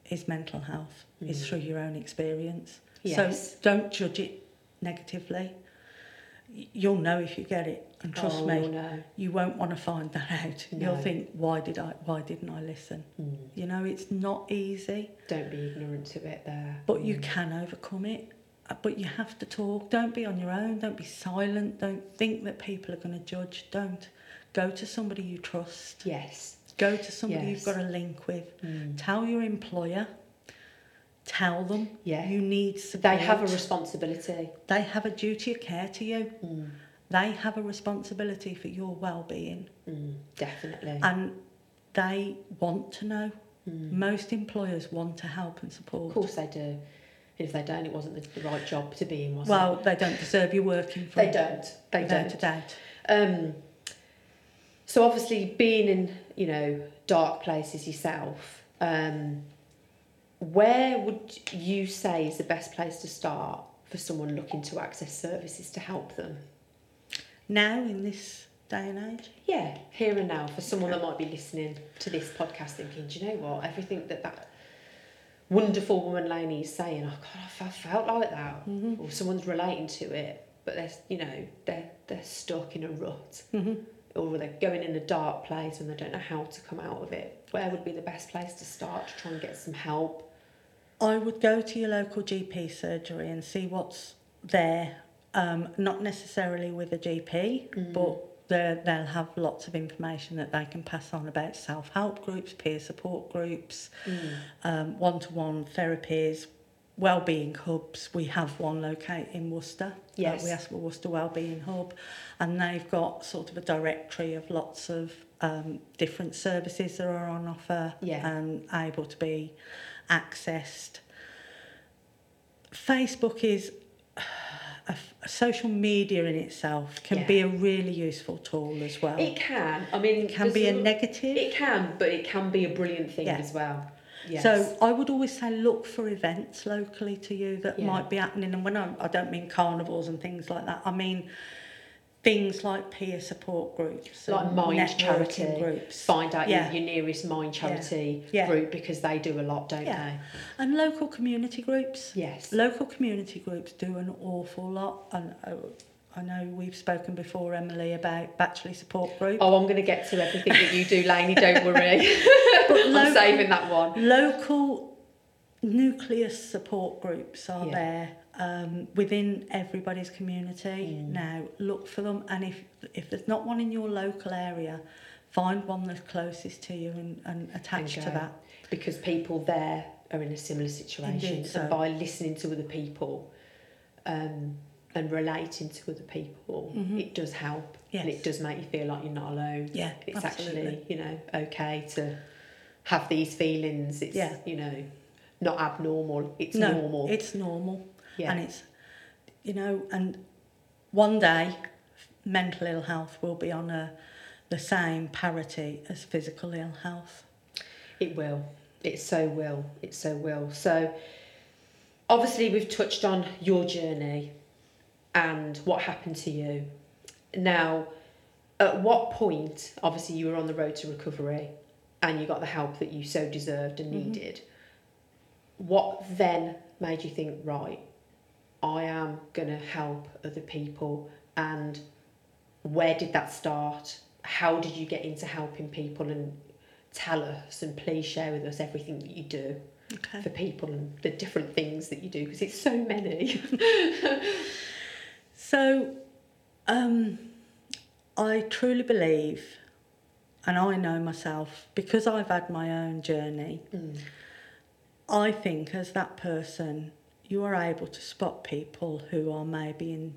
is mental health, is Mm. through your own experience. Yes. So don't judge it negatively. You'll know if you get it. And trust oh, me, No. you won't want to find that out. No. You'll think, why did I why didn't I listen? Mm. You know, it's not easy, Don't be ignorant to it there. but you Mm. can overcome it. Uh, But you have to talk. Don't be on your own. Don't be silent. Don't think that people are going to judge. Don't. Go to somebody you trust. Yes. Go to somebody Yes. you've got a link with. Mm. Tell your employer. Tell them Yeah. you need support. They have a responsibility. They have a duty of care to you. Mm. They have a responsibility for your well-being, Mm. Definitely. and they want to know. Mm. Most employers want to help and support. Of course they do. If they don't, it wasn't the, the right job to be in, was it? Well, they don't deserve you working for? They don't. They don't. Um, so obviously, being in you know dark places yourself, um, where would you say is the best place to start for someone looking to access services to help them? Now, in this day and age, Yeah, here and now for someone that might be listening to this podcast, thinking, do you know what? Everything that that wonderful woman Lainey is saying, oh God, I felt like that, Mhm. or someone's relating to it, but they're you know they're they're stuck in a rut, Mhm. or they're going in a dark place and they don't know how to come out of it. Where would be the best place to start to try and get some help? I would go to your local GP surgery and see what's there. Um, not necessarily with a GP, Mm. but they'll have lots of information that they can pass on about self-help groups, peer support groups, um, one-to-one therapies, well-being hubs. We have one located in Worcester. Uh, Yes. we ask for Worcester Wellbeing Hub, and they've got sort of a directory of lots of um, different services that are on offer Yeah. and able to be accessed. Facebook is a, f- social media in itself can Yeah. be a really useful tool as well. It can. I mean, It can be a negative. It can, but it can be a brilliant thing Yeah. as well. Yes. So I would always say look for events locally to you that Yeah. might be happening. And when I, I don't mean carnivals and things like that, I mean things like peer support groups, like Mind Charity, groups, find out Yeah. your, your nearest Mind Charity Yeah. group because they do a lot, don't Yeah. and local community groups. Yes. Local community groups do an awful lot, and uh, I know we've spoken before, Emily, about Batchley Support Group. Oh, I'm going to get to everything that you do, Lainey. Don't worry. But I'm local- saving that one. Local nucleus support groups are Yeah. there um, within everybody's community. Mm. Now, look for them, and if if there's not one in your local area, find one that's closest to you and, and attach to that. Because people there are in a similar situation. Indeed so. And by listening to other people um, and relating to other people, Mhm. it does help. And it does make you feel like you're not alone. Yeah, It's absolutely. actually, you know, okay to have these feelings. It's, Yeah. you know, not abnormal. It's no, normal. It's normal. Yeah. And it's, you know, and one day mental ill health will be on a, the same parity as physical ill health. It will. It so will. It so will. So, obviously, we've touched on your journey and what happened to you. Now, at what point, obviously, you were on the road to recovery and you got the help that you so deserved and Mhm. needed. What then made you think, right, I am going to help other people. And where did that start? How did you get into helping people? And tell us and please share with us everything that you do Okay. for people and the different things that you do because it's so many. So, um, I truly believe, and I know myself, because I've had my own journey, Mm. I think as that person, you are able to spot people who are maybe in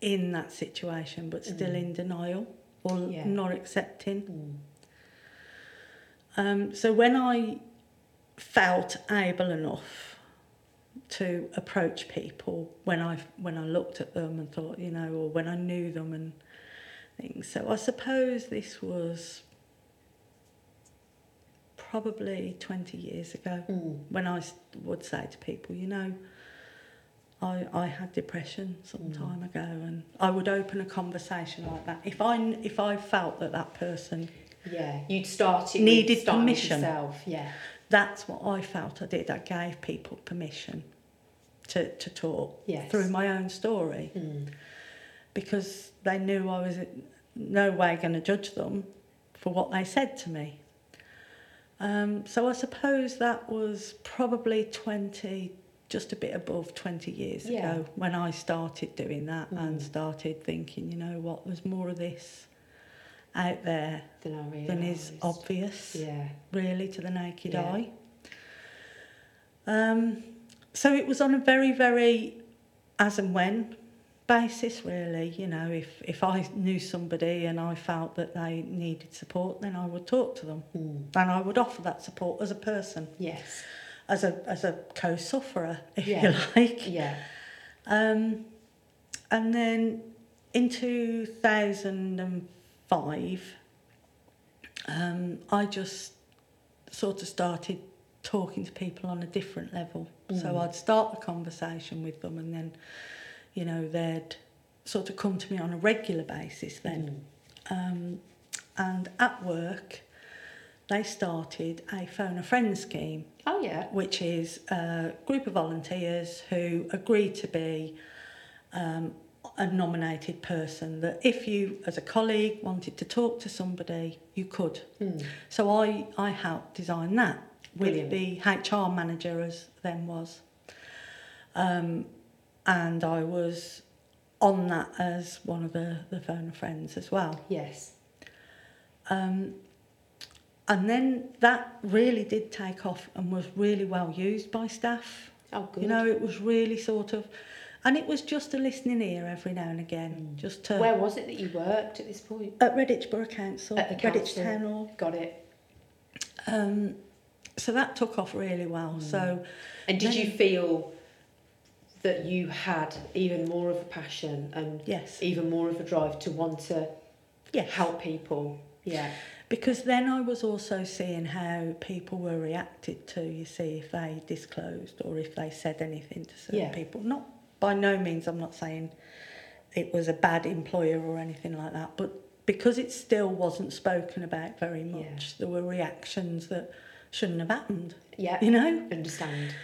in that situation but still Mm. in denial or Yeah. not accepting. Mm. Um, so when I felt able enough to approach people, when I when I looked at them and thought, you know, or when I knew them and things. So I suppose this was probably 20 years ago Mm. I would say to people, you know, I, I had depression some Mm. time ago and I would open a conversation like that. If I, if I felt that that person Yeah, you'd start it Needed starting with permission. yourself. Yeah. That's what I felt I did. I gave people permission to, to talk Yes. through my own story Mm. because they knew I was no way going to judge them for what they said to me. Um, so I suppose that was probably 20, just a bit above 20 years Yeah. ago when I started doing that Mm. and started thinking, you know what, there's more of this out there Then I than is obvious Yeah. really to the naked Yeah. eye. Um, so it was on a very, very as and when basis, really. You know, if, if I knew somebody and I felt that they needed support, then I would talk to them Mm. and I would offer that support as a person, Yes. as a as a co-sufferer, if Yeah. you like. Yeah. Um, and then in 2005, um, I just sort of started talking to people on a different level. So Mm. I'd start the conversation with them, and then, you know, they'd sort of come to me on a regular basis then. Mm. Um, and at work, they started a phone a friend scheme Oh yeah. which is a group of volunteers who agree to be um, a nominated person that if you as a colleague wanted to talk to somebody you could Mm. so i i helped design that with Brilliant. the hr manager as then was um, and i was on that as one of the the phone friends as well Yes. um, and then that really did take off and was really well used by staff. Oh good. You know, it was really sort of, and it was just a listening ear every now and again, Mm. just to. Where was it that you worked at this point? at Redditch Borough Council, At the council. Redditch. Town Hall. Got it. Um, so that took off really well. Mm. So And did you feel that you had even more of a passion and yes, even more of a drive to want to yes, help people? Yeah. because then I was also seeing how people were reacted to. You see, if they disclosed or if they said anything to certain Yeah. people. Not by no means. I'm not saying it was a bad employer or anything like that, but because it still wasn't spoken about very much, Yeah. there were reactions that shouldn't have happened. Yeah. You know. Understand.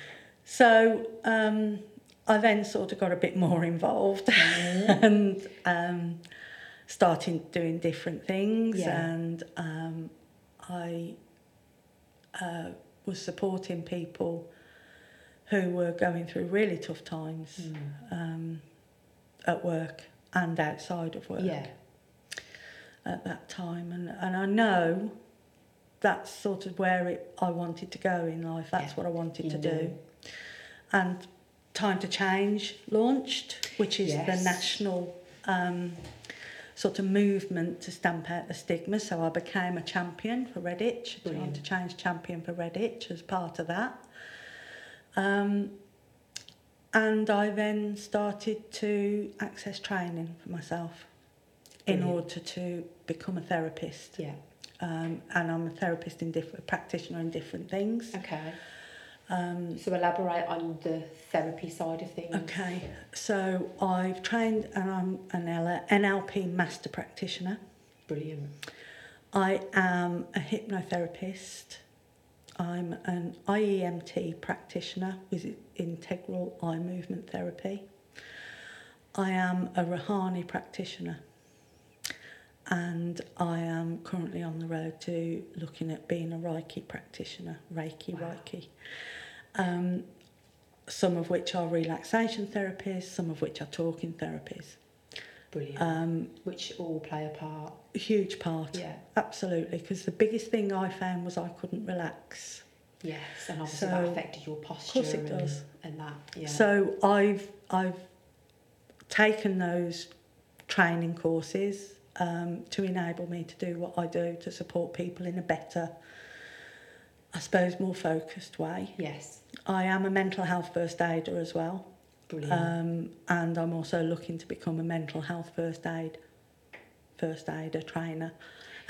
So um, I then sort of got a bit more involved Mm. and um, started doing different things. Yeah. And um, I uh, was supporting people who were going through really tough times Mm. um, at work and outside of work Yeah. at that time. And, and I know that's sort of where it, I wanted to go in life. That's Yeah. what I wanted You to knew. do. And Time to Change launched, which is Yes. the national um, sort of movement to stamp out the stigma. So I became a champion for Redditch, Time to Change champion for Redditch as part of that. Um, and I then started to access training for myself in order to become a therapist. Yeah. Um, and I'm a therapist in different, practitioner in different things. Okay. Um, So elaborate on the therapy side of things. okay, so I've trained and I'm an NLP master practitioner. Brilliant. I am a hypnotherapist. I'm an IEMT practitioner with integral eye movement therapy. I am a Rahanni practitioner and I am currently on the road to looking at being a Reiki practitioner, Reiki, wow. Reiki. Um, some of which are relaxation therapies, some of which are talking therapies. Brilliant. Um, which all play a part. A huge part. Yeah. Absolutely. Because the biggest thing I found was I couldn't relax. Yes, and obviously so, that affected your posture. Of course it and, does. And that, yeah. So I've I've taken those training courses um, to enable me to do what I do to support people in a better, I suppose, more focused way. Yes. I am a mental health first aider as well. Brilliant. Um, and I'm also looking to become a mental health first aid, first aider trainer.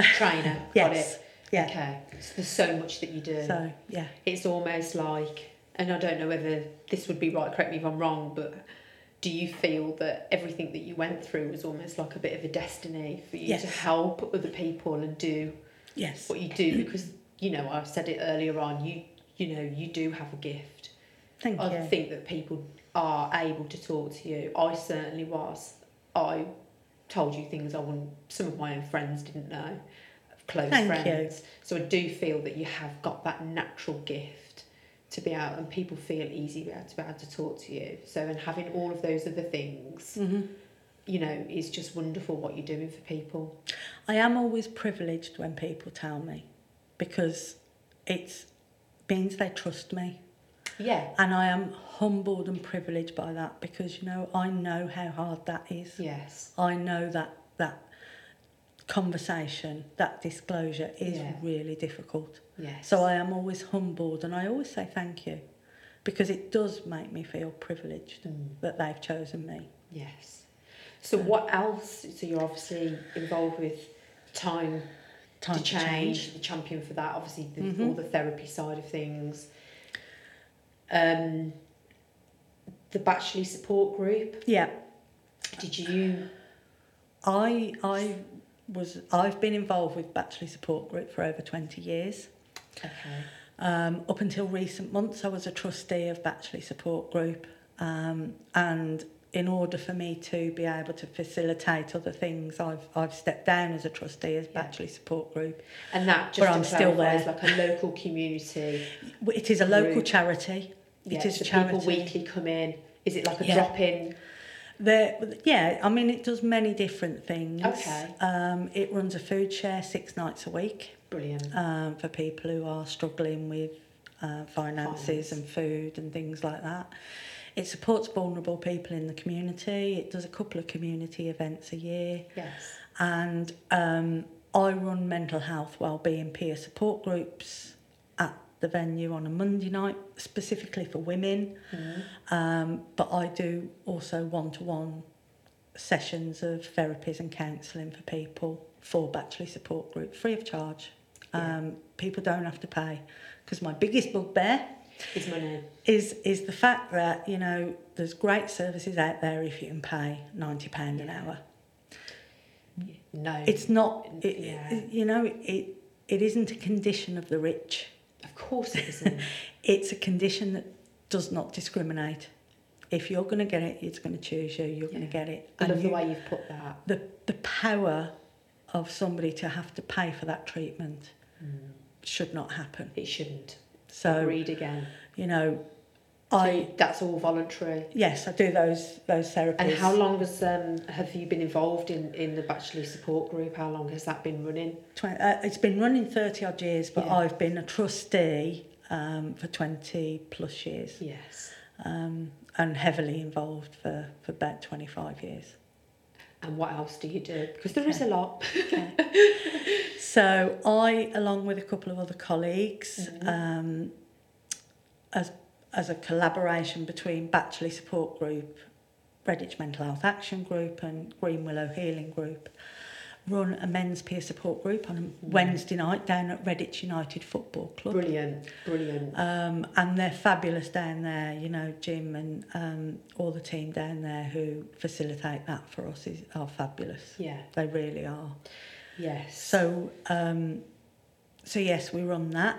Trainer. yes. Got it. Yeah. Okay. So there's so much that you do. So yeah. It's almost like, and I don't know whether this would be right. Correct me if I'm wrong, but do you feel that everything that you went through was almost like a bit of a destiny for you yes. to help other people and do yes what you do because you know I said it earlier on you you know you do have a gift Thank I you. think that people are able to talk to you I certainly was I told you things I wouldn't some of my own friends didn't know close Thank friends you. so I do feel that you have got that natural gift to be out and people feel easy to be able to talk to you. So and having all of those other things, mm-hmm. you know, is just wonderful what you're doing for people. I am always privileged when people tell me because it means they trust me. Yeah. And I am humbled and privileged by that because you know I know how hard that is. Yes. I know that that conversation, that disclosure is yeah. really difficult. Yes. So I am always humbled and I always say thank you because it does make me feel privileged mm. that they've chosen me. Yes. So, so what else? So you're obviously involved with time, time to, change, change, the champion for that. Obviously, the, mm-hmm. all the therapy side of things. Um, the Batchley support group. Yeah. Did you? I I was I've been involved with Batchley support group for over twenty years. Okay. Um, up until recent months, I was a trustee of Batchley Support Group, um, and in order for me to be able to facilitate other things, I've I've stepped down as a trustee as yeah. Support Group. And that just but I'm still there. is like a local community. It is a local group. charity. Yeah, it is so a charity. People weekly come in. Is it like a yeah. drop in? Yeah, I mean, it does many different things. Okay. Um, it runs a food share six nights a week. Brilliant. Um, for people who are struggling with uh, finances Finance. and food and things like that. It supports vulnerable people in the community. It does a couple of community events a year. Yes. And um, I run mental health wellbeing peer support groups at the venue on a Monday night, specifically for women. Mm-hmm. Um, but I do also one to one sessions of therapies and counselling for people for Batchley Support Group, free of charge. Yeah. Um, people don't have to pay because my biggest bugbear is money. Is is the fact that you know there's great services out there if you can pay ninety pound an hour. No, it's not. It, yeah. it, you know, it it isn't a condition of the rich. Of course, it isn't. it's a condition that does not discriminate. If you're going to get it, it's going to choose you. You're yeah. going to get it. I love you, the way you've put that. The the power of somebody to have to pay for that treatment mm. should not happen. It shouldn't. So read again. You know, so I that's all voluntary. Yes, I do those those therapies. And how long has um have you been involved in in the Batchley support group? How long has that been running? 20, uh, it's been running thirty odd years, but yeah. I've been a trustee um for twenty plus years. Yes. Um, and heavily involved for for about twenty five years. And what else do you do? Because there okay. is a lot. okay. So I, along with a couple of other colleagues, mm-hmm. um, as as a collaboration between Batchley Support Group, Redditch Mental Health Action Group, and Green Willow Healing Group, run a men's peer support group on a mm-hmm. Wednesday night down at Redditch United Football Club. Brilliant, brilliant. Um, and they're fabulous down there. You know, Jim and um, all the team down there who facilitate that for us is are fabulous. Yeah, they really are. Yes. So, um, so yes, we run that.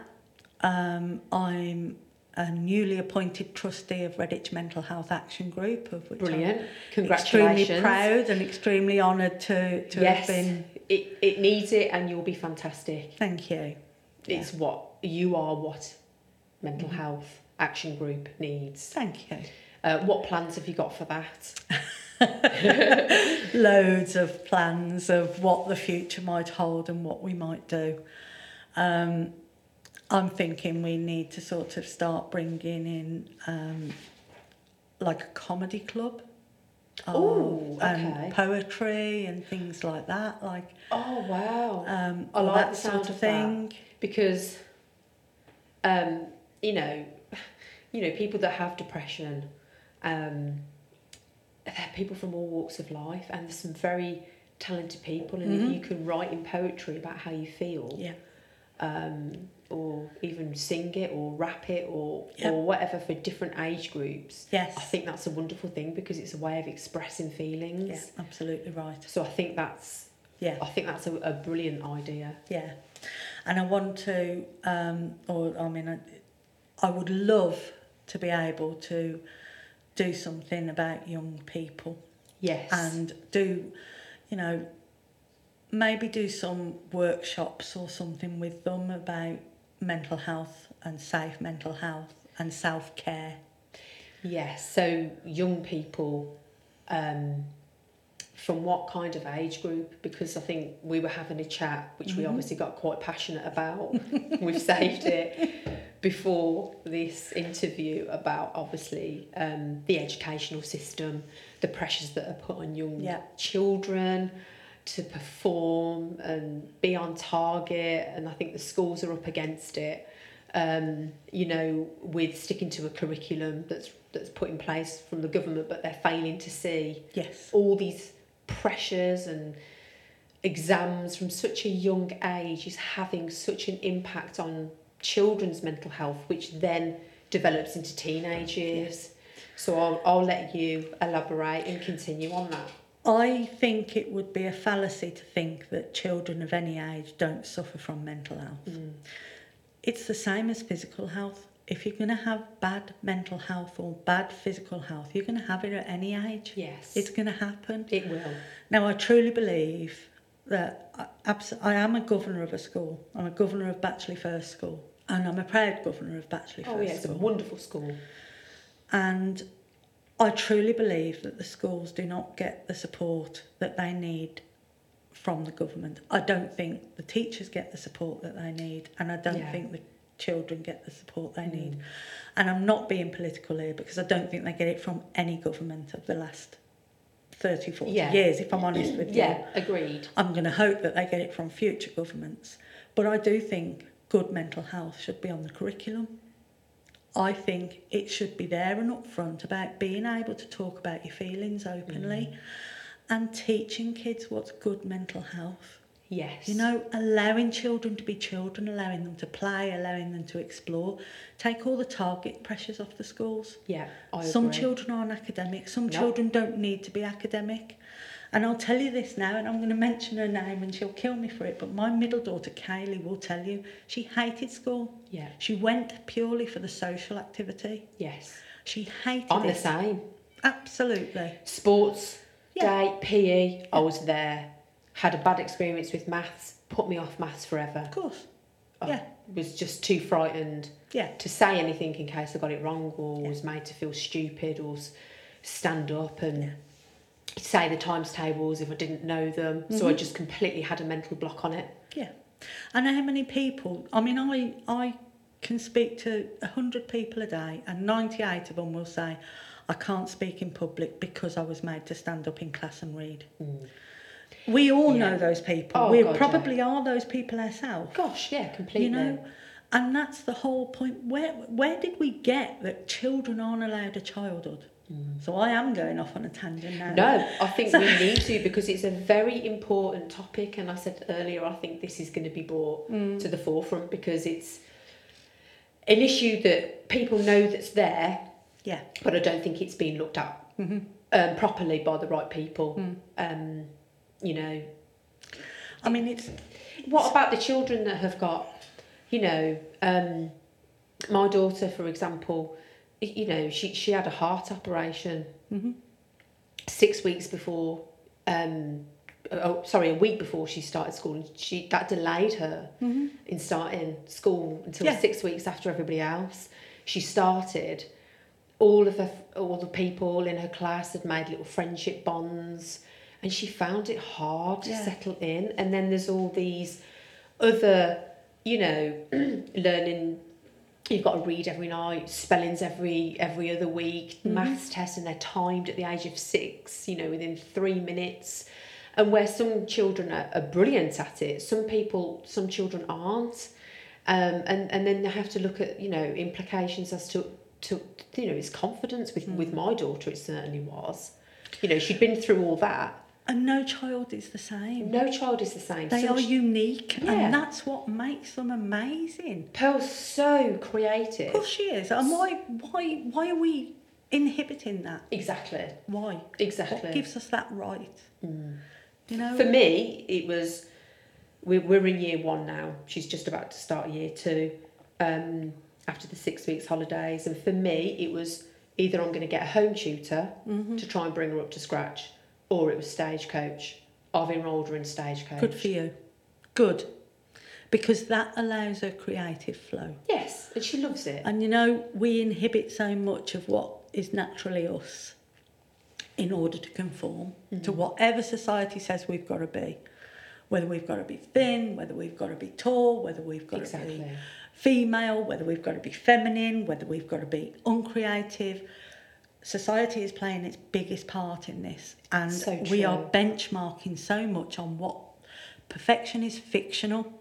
Um, I'm a newly appointed trustee of Redditch Mental Health Action Group, of which Brilliant. I'm Congratulations. extremely proud and extremely honoured to, to yes, have been. it, it needs it and you'll be fantastic. Thank you. It's what you are what mental Mm-hmm. health action group needs. Thank you. Uh, what plans have you got for that? Loads of plans of what the future might hold and what we might do. Um, I'm thinking we need to sort of start bringing in um, like a comedy club. Of, um, okay. poetry and things like that, like Oh wow. um, I like that the sort sound of of that. thing. because um you know you know people that have depression um they're people from all walks of life and there's some very talented people and Mhm. if you can write in poetry about how you feel Yeah, um or even sing it or rap it or Yeah. or whatever for different age groups yes, I think that's a wonderful thing because it's a way of expressing feelings yeah, absolutely right. so I think that's Yeah. I think that's a, a brilliant idea Yeah, and I want to, um, or I mean, I, I would love to be able to do something about young people yes and do, you know, maybe do some workshops or something with them about mental health and safe mental health and self care. Yes, so young people, um, from what kind of age group? Because I think we were having a chat, which we Mhm. obviously got quite passionate about. We've saved it before this interview about obviously um, the educational system, the pressures that are put on young Yeah. children to perform and be on target, and I think the schools are up against it um, you know, with sticking to a curriculum that's that's put in place from the government, but they're failing to see Yes. all these pressures and exams from such a young age is having such an impact on children's mental health, which then develops into teenage years. So I'll, I'll let you elaborate and continue on that. I think it would be a fallacy to think that children of any age don't suffer from mental health. Mm. It's the same as physical health. If you're going to have bad mental health or bad physical health, you're going to have it at any age. Yes, It's going to happen. it will. Now, I truly believe that I, abs- I am a governor of a school. I'm a governor of Batchley First School, and I'm a proud governor of Batchley Oh First yeah, it's a wonderful school. And I truly believe that the schools do not get the support that they need from the government. I don't think the teachers get the support that they need, and I don't Yeah. think the children get the support they need. Mm. And I'm not being political here because I don't think they get it from any government of the last 30, 40 Yeah. years, if I'm honest with you. Yeah, agreed. I'm going to hope that they get it from future governments. But I do think good mental health should be on the curriculum. I think it should be there and upfront about being able to talk about your feelings openly mm. and teaching kids what's good mental health. Yes. You know, allowing children to be children, allowing them to play, allowing them to explore. Take all the target pressures off the schools. Yeah, I Some agree. children aren't academic, some No. children don't need to be academic. And I'll tell you this now, and I'm going to mention her name and she'll kill me for it, but my middle daughter, Kaylee, will tell you she hated school. Yeah. She went purely for the social activity. Yes. She hated I'm the it. same. Absolutely. Sports, Yeah. day, PE, I was there. Had a bad experience with maths, put me off maths forever. Of course. I Yeah. was just too frightened Yeah. to say anything in case I got it wrong or was made to feel stupid or stand up and Yeah. Say the times tables if I didn't know them. So I Mhm. just completely had a mental block on it. Yeah. And how many people, I mean, I, I can speak to 100 people a day, and 98 of them will say, I can't speak in public because I was made to stand up in class and read. We all Yeah. know those people. Oh, we God, probably are those people ourselves. Gosh, yeah, completely. You know, and that's the whole point. Where where did we get that children aren't allowed a childhood? So I am going off on a tangent now. Mm. No, I think we need to because it's a very important topic, and I said earlier I think this is going to be brought Mm. to the forefront because it's an issue that people know that's there, Yeah. but I don't think it's being looked at hmm um, properly by the right people. Mm. Um, you know, I mean, it's what about the children that have got, you know, um, my daughter, for example, you know, she, she had a heart operation Mhm. six weeks before, um, oh, sorry, a week before she started school. And she that delayed her Mhm. in starting school until Yeah. six weeks after everybody else. She started. All of the all the people in her class had made little friendship bonds, and she found it hard to settle in. And then there's all these other, you know, learning. You've got to read every night, spellings every every other week, Mhm. maths tests, and they're timed at the age of six. You know, within three minutes. And where some children are, are brilliant at it, some people, some children aren't. Um, and, and then they have to look at, you know, implications as to, to you know, his confidence. With, with my daughter, it certainly was. You know, she'd been through all that. And no child is the same. No child is the same. They Some are unique, Yeah. and that's what makes them amazing. Pearl's so creative. Of course, she is. And why, why, why are we inhibiting that? Exactly. Why? Exactly. What gives us that right? You know. For me, it was we're, we're in year one now. She's just about to start year two um, after the six weeks holidays. And for me, it was either I'm going to get a home tutor Mhm. to try and bring her up to scratch, or it was Stagecoach. I've enrolled her in Stagecoach. Good for you. Good. Because that allows her creative flow. Yes, and she loves it. And you know, we inhibit so much of what is naturally us in order to conform to mm-hmm. whatever society says we've got to be. Whether we've got to be thin, whether we've got to be tall, whether we've got to be female, whether we've got to be feminine, whether we've got to be uncreative. Society is playing its biggest part in this. And So we are benchmarking so much on what perfection is fictional.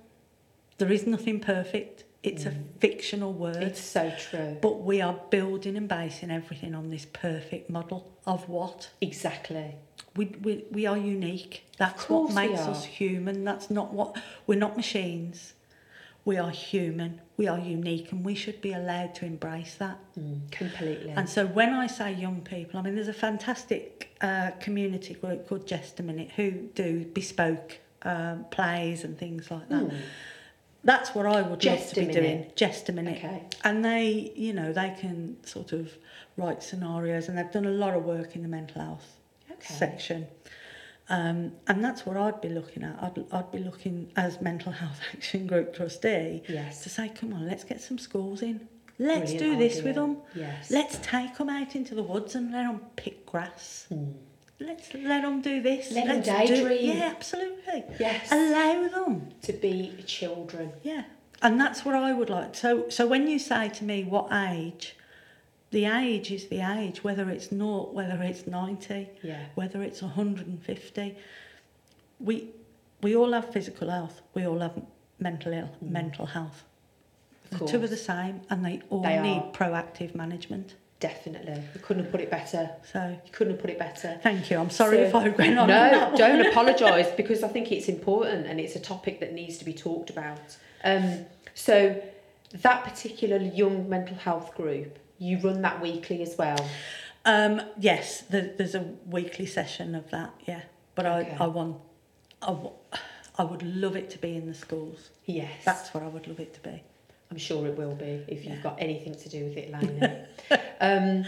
There is nothing perfect. It's a fictional word. It's so true. But we are building and basing everything on this perfect model of what? Exactly. We, we, we are unique. That's what makes us human. That's not what, we're not machines. We are human. We are unique and we should be allowed to embrace that. Mm, completely. And so when I say young people, I mean, there's a fantastic uh, community group called Just a Minute who do bespoke um, plays and things like that. Mm, That's what I would Just love to be Minute. doing. Just a minute. okay. And they, you know, they can sort of write scenarios, and they've done a lot of work in the mental health Okay. section. Um, and that's what I'd be looking at. I'd, I'd be looking as mental health action group trustee Yes. to say, come on, let's get some schools in. Let's Brilliant do this idea. with them. Yes. Let's take them out into the woods and let them pick grass. Mm. Let's let them do this. Let Let's do- daydream. Yeah, absolutely. Yes. Allow them. to be children. Yeah, and that's what I would like. So, so when you say to me, what age? The age is the age, whether it's naught, whether it's ninety, Yeah. whether it's hundred and fifty. We, we all have physical health. We all have mental ill, Mm. mental health. Of The two are the same, and they all They need are. proactive management. Definitely. You couldn't have put it better. So, You couldn't have put it better. thank you. I'm sorry So- if I went on. No, don't apologise because I think it's important and it's a topic that needs to be talked about. Um, so, that particular young mental health group, you run that weekly as well. Um, yes, there, there's a weekly session of that. Yeah, but Okay. I, I want, I, I would love it to be in the schools. Yes, That's what I would love it to be. I'm sure it will be if you've Yeah. got anything to do with it, Lainey. um,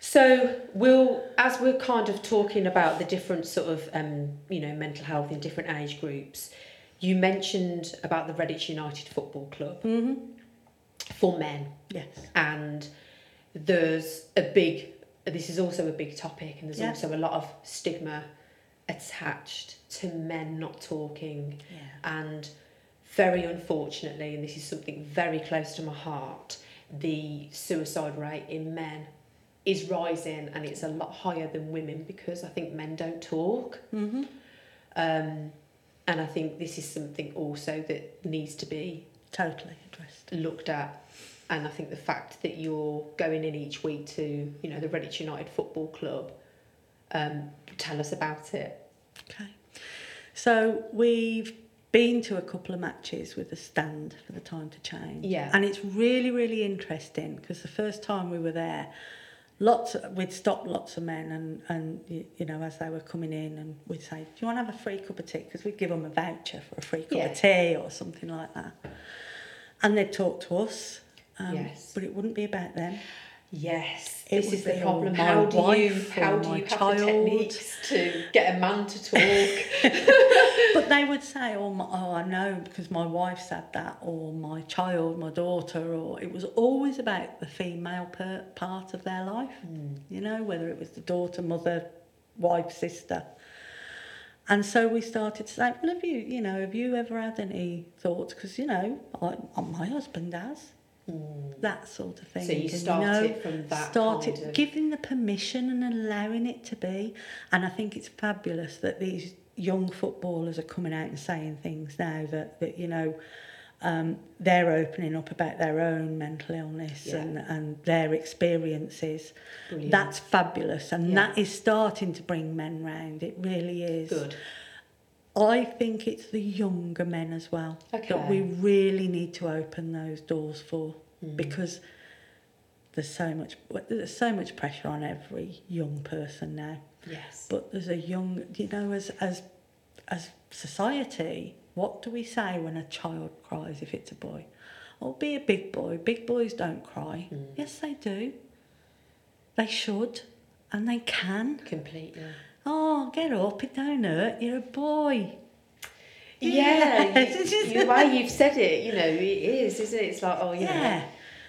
so we'll, as we're kind of talking about the different sort of, um, you know, mental health in different age groups, you mentioned about the Redditch United Football Club Mm-hmm. For men. Yes. and there's a big this is also a big topic and there's Yeah. also a lot of stigma attached to men not talking Yeah. and very unfortunately and this is something very close to my heart the suicide rate in men is rising and it's a lot higher than women because I think men don't talk Mm-hmm. um, and I think this is something also that needs to be Totally. Looked at and I think the fact that you're going in each week to you know the Redditch United Football Club um, tell us about it Okay. So we've been to a couple of matches with the stand for the time to change. Yeah. And it's really, really interesting because the first time we were there, lots of, we'd stop lots of men and, and you, you know, as they were coming in and we'd say, do you want to have a free cup of tea? Because we'd give them a voucher for a free cup Yeah. of tea or something like that. And they'd talk to us Um, Yes. But it wouldn't be about them. Yes, It this is the problem. How do you how do you have child. the techniques to get a man to talk? But they would say, oh, my, oh, I know because my wife said that, or my child, my daughter, or it was always about the female per- part of their life, you know, whether it was the daughter, mother, wife, sister. And so we started to say, well, have you, you know, have you ever had any thoughts? Because, you know, I, my husband has. Mm. That sort of thing. So you started from that Started kind of- giving the permission and allowing it to be. And I think it's fabulous that these young footballers are coming out and saying things now that, that you know, um, they're opening up about their own mental illness Yeah. and, and their experiences. Brilliant. That's fabulous. And Yeah. that is starting to bring men round. It really is. Good. I think it's the younger men as well that we really need to open those doors for because there's so much there's so much pressure on every young person now. Yes. But there's a young, you know, as as as society, what do we say when a child cries if it's a boy? Oh, be a big boy. Big boys don't cry. Mm. Yes, they do. They should, and they can. Completely. Oh, get up! It don't hurt. You're a boy. Yeah, Yes. you, you, way you've said it, you know, it is, isn't it? It's like, oh, you Yeah.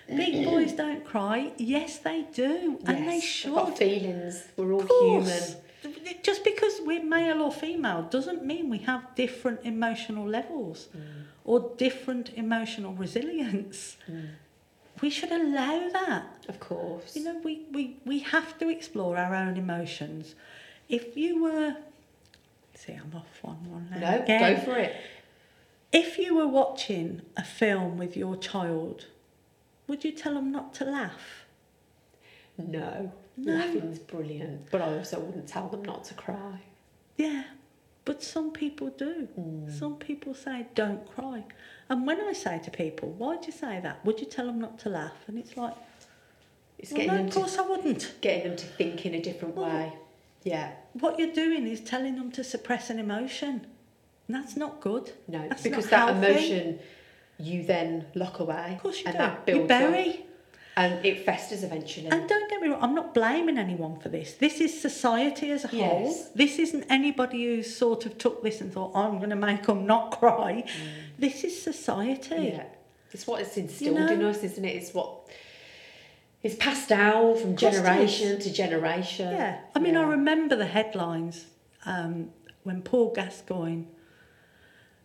Big boys don't cry. Yes, they do, and they yes, should. Feelings. We're all human. Just because we're male or female doesn't mean we have different emotional levels Mm. or different emotional resilience. Mm. We should allow that. Of course. You know, we, we, we have to explore our own emotions. If you were, see, I'm off one one now. no, again. go for it. If you were watching a film with your child, would you tell them not to laugh? No. No. Laughing's brilliant, but I also wouldn't tell them not to cry. Yeah, but some people do. Mm. Some people say, don't cry. And when I say to people, why'd you say that? Would you tell them not to laugh? And it's like, It's well, getting no, of to course I wouldn't. getting them to think in a different Well, way. Yeah. What you're doing is telling them to suppress an emotion. And that's not good. No, That's because that healthy. emotion you then lock away. Of course you and do. that You builds up, bury. And it festers eventually. And don't get me wrong, I'm not blaming anyone for this. This is society as a whole. Yes. This isn't anybody who's sort of took this and thought, I'm going to make them not cry. This is society. Mm. yeah, it's what is instilled know- in us, isn't it? It's what is passed down from course it is. generation to generation. Yeah, I mean, I remember the headlines um, when Paul Gascoigne,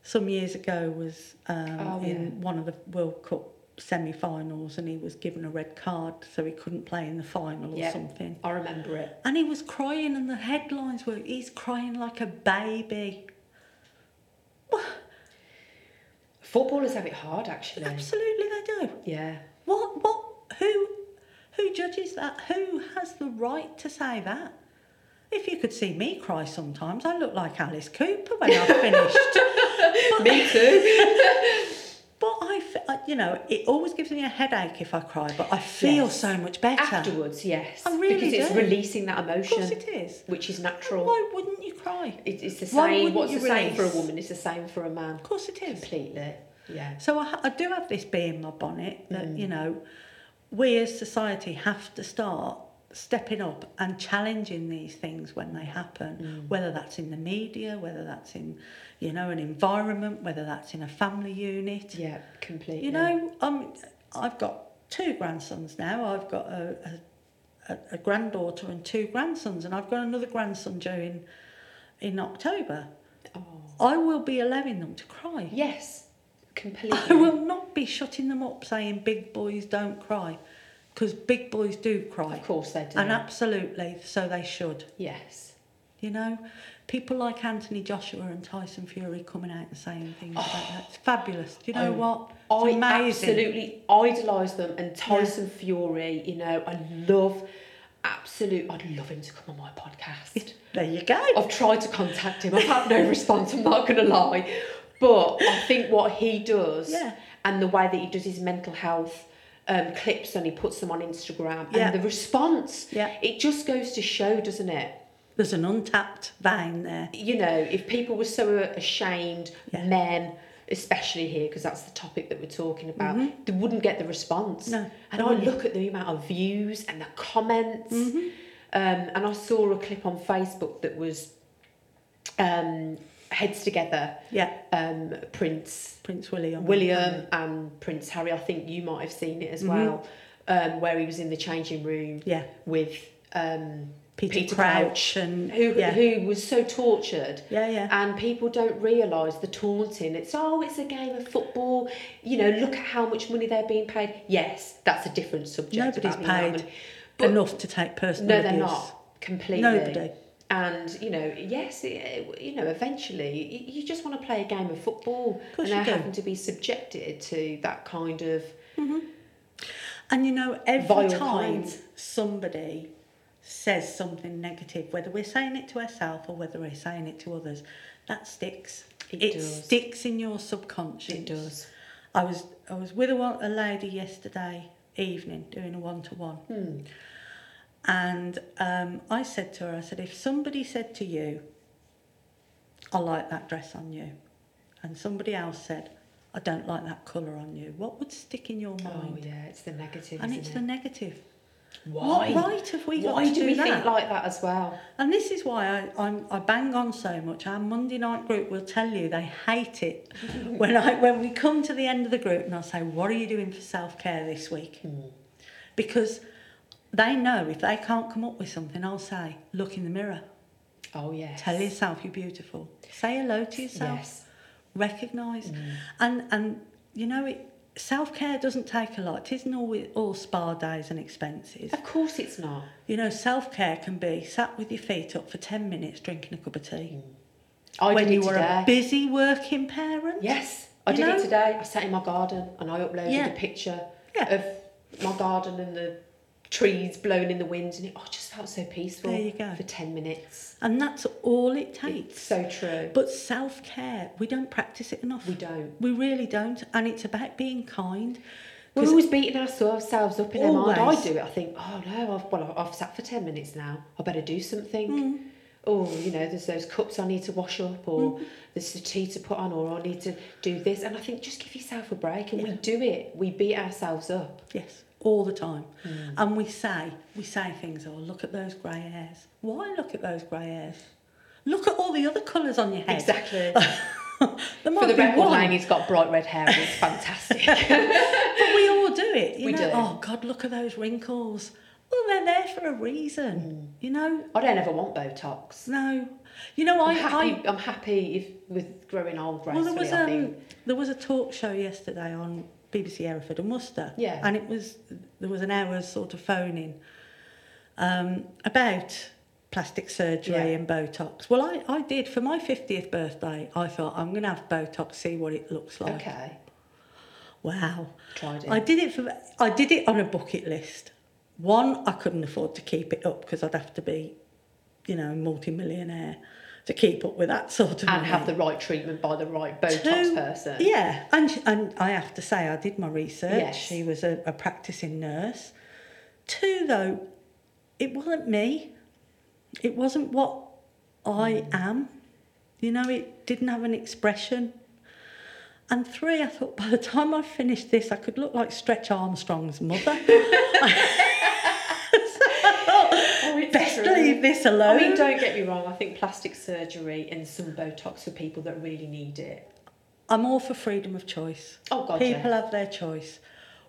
some years ago, was um, Oh, in yeah. one of the World Cup semi-finals, and he was given a red card, so he couldn't play in the final or something. I remember it. And he was crying, and the headlines were, "He's crying like a baby." Footballers have it hard, actually. Absolutely, they do. Yeah. What? What? Who? Who judges that? Who has the right to say that? If you could see me cry sometimes, I look like Alice Cooper when I've finished. Me too. But I, I- you know, it always gives me a headache if I cry, but I feel Yes. so much better. Afterwards, yes. I really because it's releasing that emotion. Of course it is. which is natural. Why wouldn't you cry? It, it's the same. What's the same for a woman is the same for a man. Of course it is. Completely. Yeah. So I, I do have this bee in my bonnet that, Mm. you know, we as society have to start stepping up and challenging these things when they happen, Mm. whether that's in the media, whether that's in, you know, an environment, whether that's in a family unit. Yeah, completely. You know, um, I've got two grandsons now. I've got a, a, a, granddaughter and two grandsons, and I've got another grandson due in, in October. Oh. I will be allowing them to cry. Yes, completely. I will not be shutting them up saying big boys don't cry, because big boys do cry. Of course they do. And absolutely, so they should. yes. You know, people like Anthony Joshua and Tyson Fury coming out and saying things Oh. about that. It's fabulous. Do you know what? I amazing. absolutely idolise them and Tyson Fury, you know, I love absolute I'd love him to come on my podcast. There you go. I've tried to contact him. I've had no response, I'm not gonna lie. But I think what he does Yeah. and the way that he does his mental health um, clips and he puts them on Instagram Yeah. and the response, Yeah. it just goes to show, doesn't it? There's an untapped vein there. you know, if people were so ashamed, Yeah. men especially here because that's the topic that we're talking about, they wouldn't get the response. Mm-hmm. No, And I look at the amount of views and the comments, Mm-hmm. um, and I saw a clip on Facebook that was um, heads together. Yeah, Um, Prince Prince William. William and Prince Harry. I think you might have seen it as well, um, where he was in the changing room Yeah, with um, Peter, Peter Crouch, and who yeah, who was so tortured. yeah, yeah. And people don't realise the taunting. It's oh, it's a game of football. You know, look at how much money they're being paid. Yes, that's a different subject. Nobody's about the amount of paid. Enough to take personal no, they're abuse. not completely. Nobody. And you know, yes, it, you know, eventually you, just want to play a game of football, course and they're do. having to be subjected to that kind of mm-hmm. And you know, every time kind. somebody says something negative, whether we're saying it to ourselves or whether we're saying it to others, that sticks. It does. sticks in your subconscious. it does. I was I was with a, a lady yesterday evening doing a one to one, and um, I said to her, I said, if somebody said to you, "I like that dress on you," and somebody else said, "I don't like that colour on you," what would stick in your mind? Oh mind? yeah, it's the negative. And it's it? the negative. Why? What right have we got Why to do do we that? think like that as well? And this is why I, I'm, I bang on so much. Our Monday night group will tell you they hate it when I when we come to the end of the group and I say, "What are you doing for self care this week?" Hmm. Because they know if they can't come up with something, I'll say, "Look in the mirror. Oh yes. Tell yourself you're beautiful. Say hello to yourself. Yes. Recognise, hmm. and and you know it. Self care doesn't take a lot. It isn't all all spa days and expenses. Of course it's not. You know, self care can be sat with your feet up for 10 minutes drinking a cup of tea. Mm. I when did you it were today. a busy working parent. Yes, I did know? it today. I sat in my garden and I uploaded Yeah. a picture Yeah. of my garden and the trees blowing in the wind, and it oh, just felt so peaceful. There you go. For ten minutes. And that's all it takes. It's so true. But self care, we don't practice it enough. we don't. We really don't. And it's about being kind. We're always beating ourselves up in our mind. I do it. I think, oh no, I've, well, I've sat for 10 minutes now. I better do something. Mm. Oh, you know, there's those cups I need to wash up, or Mm. there's the tea to put on, or I need to do this. And I think just give yourself a break. And we do it. We beat ourselves up. Yes, all the time. Mm. And we say, we say things, oh, look at those grey hairs. Why look at those grey hairs? Look at all the other colours on your head. Exactly. There might For the record, one, Lainey's got bright red hair. It's fantastic. but we all do it. You We know, do. oh God, look at those wrinkles. Well, they're there for a reason. Mm. You know, I don't ever want Botox. no. You know, I, I'm happy. I I'm happy if with growing old well, gracefully. there was I um, there was a talk show yesterday on BBC Hereford and Worcester. Yeah. And it was there was an hour's sort of phoning um, about plastic surgery Yeah. and Botox. Well, I, I did for my 50th birthday. I thought I'm going to have Botox, see what it looks like. Okay. Wow. Tried it. I did it for I did it on a bucket list. One, I couldn't afford to keep it up because I'd have to be, you know, a multi-millionaire to keep up with that sort of and money. have the right treatment by the right Botox Two- person. Yeah, and and I have to say I did my research. Yes. She was a, a practicing nurse. Two though, it wasn't me. It wasn't what I Hmm. am. You know, it didn't have an expression. And three, I thought by the time I finished this, I could look like Stretch Armstrong's mother. Best true. leave this alone. I mean, don't get me wrong. I think plastic surgery and some Botox for people that really need it. I'm all for freedom of choice. Oh God, People yeah. have their choice.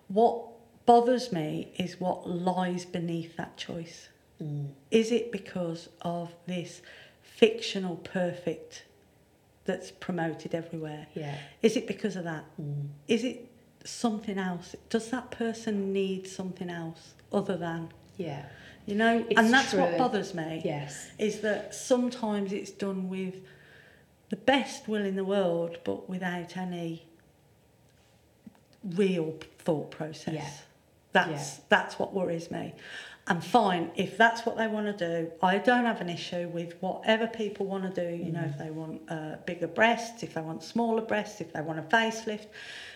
What bothers me is what lies beneath that choice. Mm. Is it because of this fictional perfect that's promoted everywhere? Yeah. Is it because of that? Mm. Is it something else? Does that person need something else other than, Yeah. You know? It's and that's what bothers me Yes. is that sometimes it's done with the best will in the world, but without any real thought process. Yeah. That's that's what worries me. And fine, if that's what they want to do, I don't have an issue with whatever people want to do. You know, Mm. if they want uh, bigger breasts, if they want smaller breasts, if they want a facelift,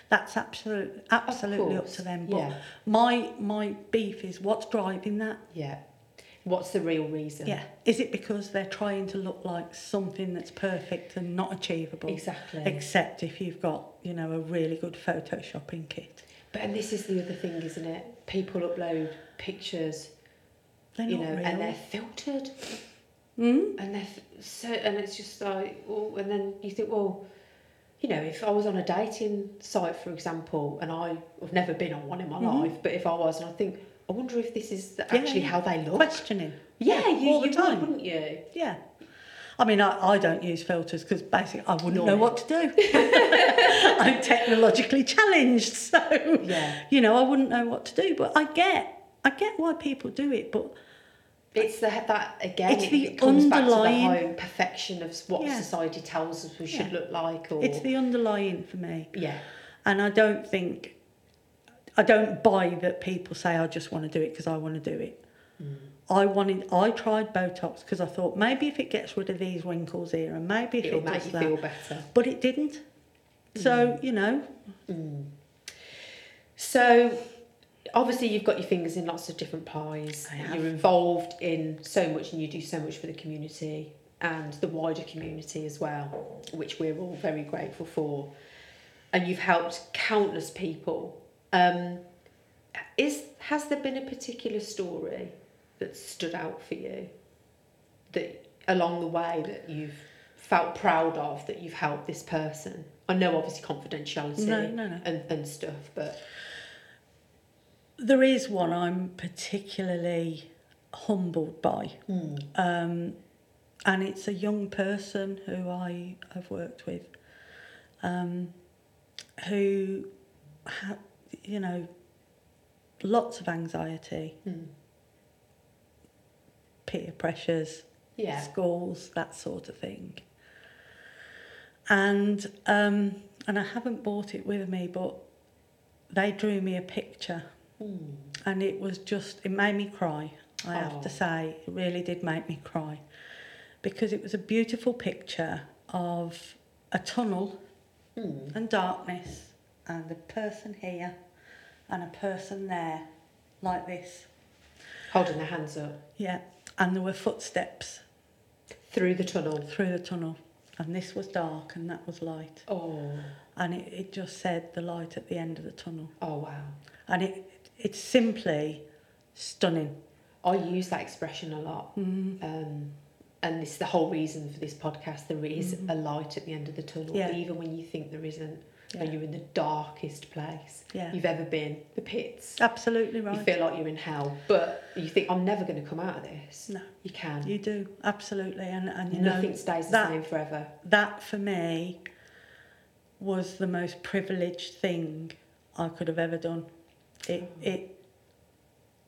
that's absolute, absolutely up to them. But yeah. my my beef is what's driving that. Yeah. What's the real reason? Yeah. Is it because they're trying to look like something that's perfect and not achievable? Exactly. Except if you've got, you know, a really good photoshopping kit. But and this is the other thing, isn't it? People upload pictures, They're you not know, real. and they're filtered, Mm? and they're f- so, and it's just like, oh, and then you think, well, you know, if I was on a dating site, for example, and I, I've never been on one in my Mhm. life, but if I was, and I think, I wonder if this is actually yeah. how they look. Questioning. Yeah, you, all the time. would, wouldn't you? Yeah. I mean, I, I don't use filters because basically I wouldn't Nor know what to do. I'm technologically challenged, so Yeah. you know I wouldn't know what to do. But I get, I get why people do it. But It's the, that again. It's it, the it comes back to the underlying- perfection of what Yeah. society tells us we should Yeah. look like, or it's the underlying for me, yeah, and I don't think, I don't buy that people say I just want to do it because I want to do it. Mm. I wanted, I tried Botox because I thought maybe if it gets rid of these wrinkles here, and maybe if it'll it make does you that, feel better. but it didn't. So you know, Mm. So, obviously, you've got your fingers in lots of different pies. You're involved in so much, and you do so much for the community and the wider community as well, which we're all very grateful for. And you've helped countless people. Um, is has there been a particular story that stood out for you that along the way that you've felt proud of that you've helped this person? I know obviously confidentiality No, no, no. and, and stuff, but There is one I'm particularly humbled by, um, and it's a young person who I have worked with, um, who, had, you know, lots of anxiety, mm. peer pressures, yeah, schools, that sort of thing. And um, and I haven't bought it with me, but they drew me a picture mm. and it was just it made me cry i have Oh. to say it really did make me cry because it was a beautiful picture of a tunnel Mm. and darkness and a person here and a person there like this holding their hands up yeah and there were footsteps through the tunnel. through the tunnel and this was dark and that was light Oh, and it, it just said the light at the end of the tunnel oh wow! and it it's simply stunning I use that expression a lot, mm. um, and this is the whole reason for this podcast. There is a light at the end of the tunnel. Yeah. even when you think there isn't. Yeah. When you're in the darkest place yeah you've ever been, the pits. absolutely right. You feel like you're in hell, but you think I'm never going to come out of this. No. you can. You do absolutely, and and you know Nothing stays the that- same forever. that for me was the most privileged thing I could have ever done. It it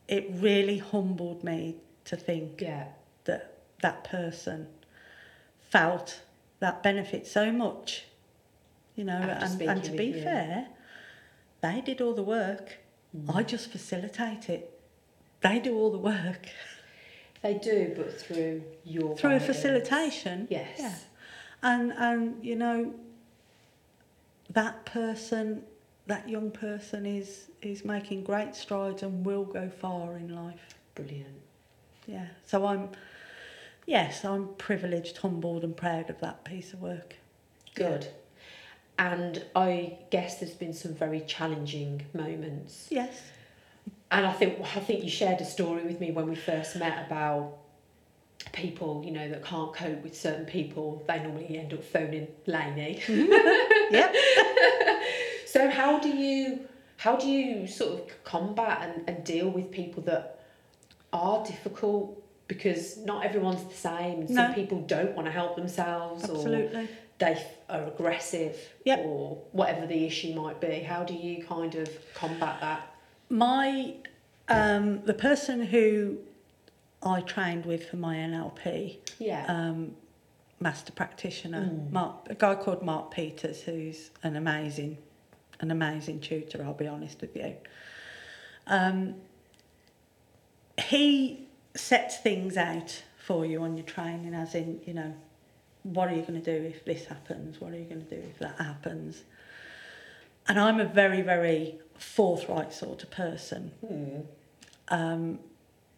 it really humbled me to think Yeah, that that person felt that benefit so much, you know, and, and to be you. fair, they did all the work. Mm. I just facilitate it. They do all the work they do, but through your through a guidance. facilitation. Yes. Yeah. and and you know that person that young person is is making great strides and will go far in life Brilliant. yeah so i'm yes i'm privileged humbled and proud of that piece of work Good. And I guess there's been some very challenging moments. yes And I think I think you shared a story with me when we first met about people, you know, that can't cope with certain people. They normally end up phoning Lainey. Mm-hmm. yep So how do you how do you sort of combat and, and deal with people that are difficult because not everyone's the same. Some No. people don't want to help themselves or they are aggressive Yep. or whatever the issue might be. How do you kind of combat that? my um the person who i trained with for my nlp Yeah. um, master practitioner, Mm. Mark, a guy called Mark Peters, who's an amazing, an amazing tutor. I'll be honest with you. Um, he sets things out for you on your training, as in, you know, what are you going to do if this happens? What are you going to do if that happens? And I'm a very, very forthright sort of person. Hmm. Um,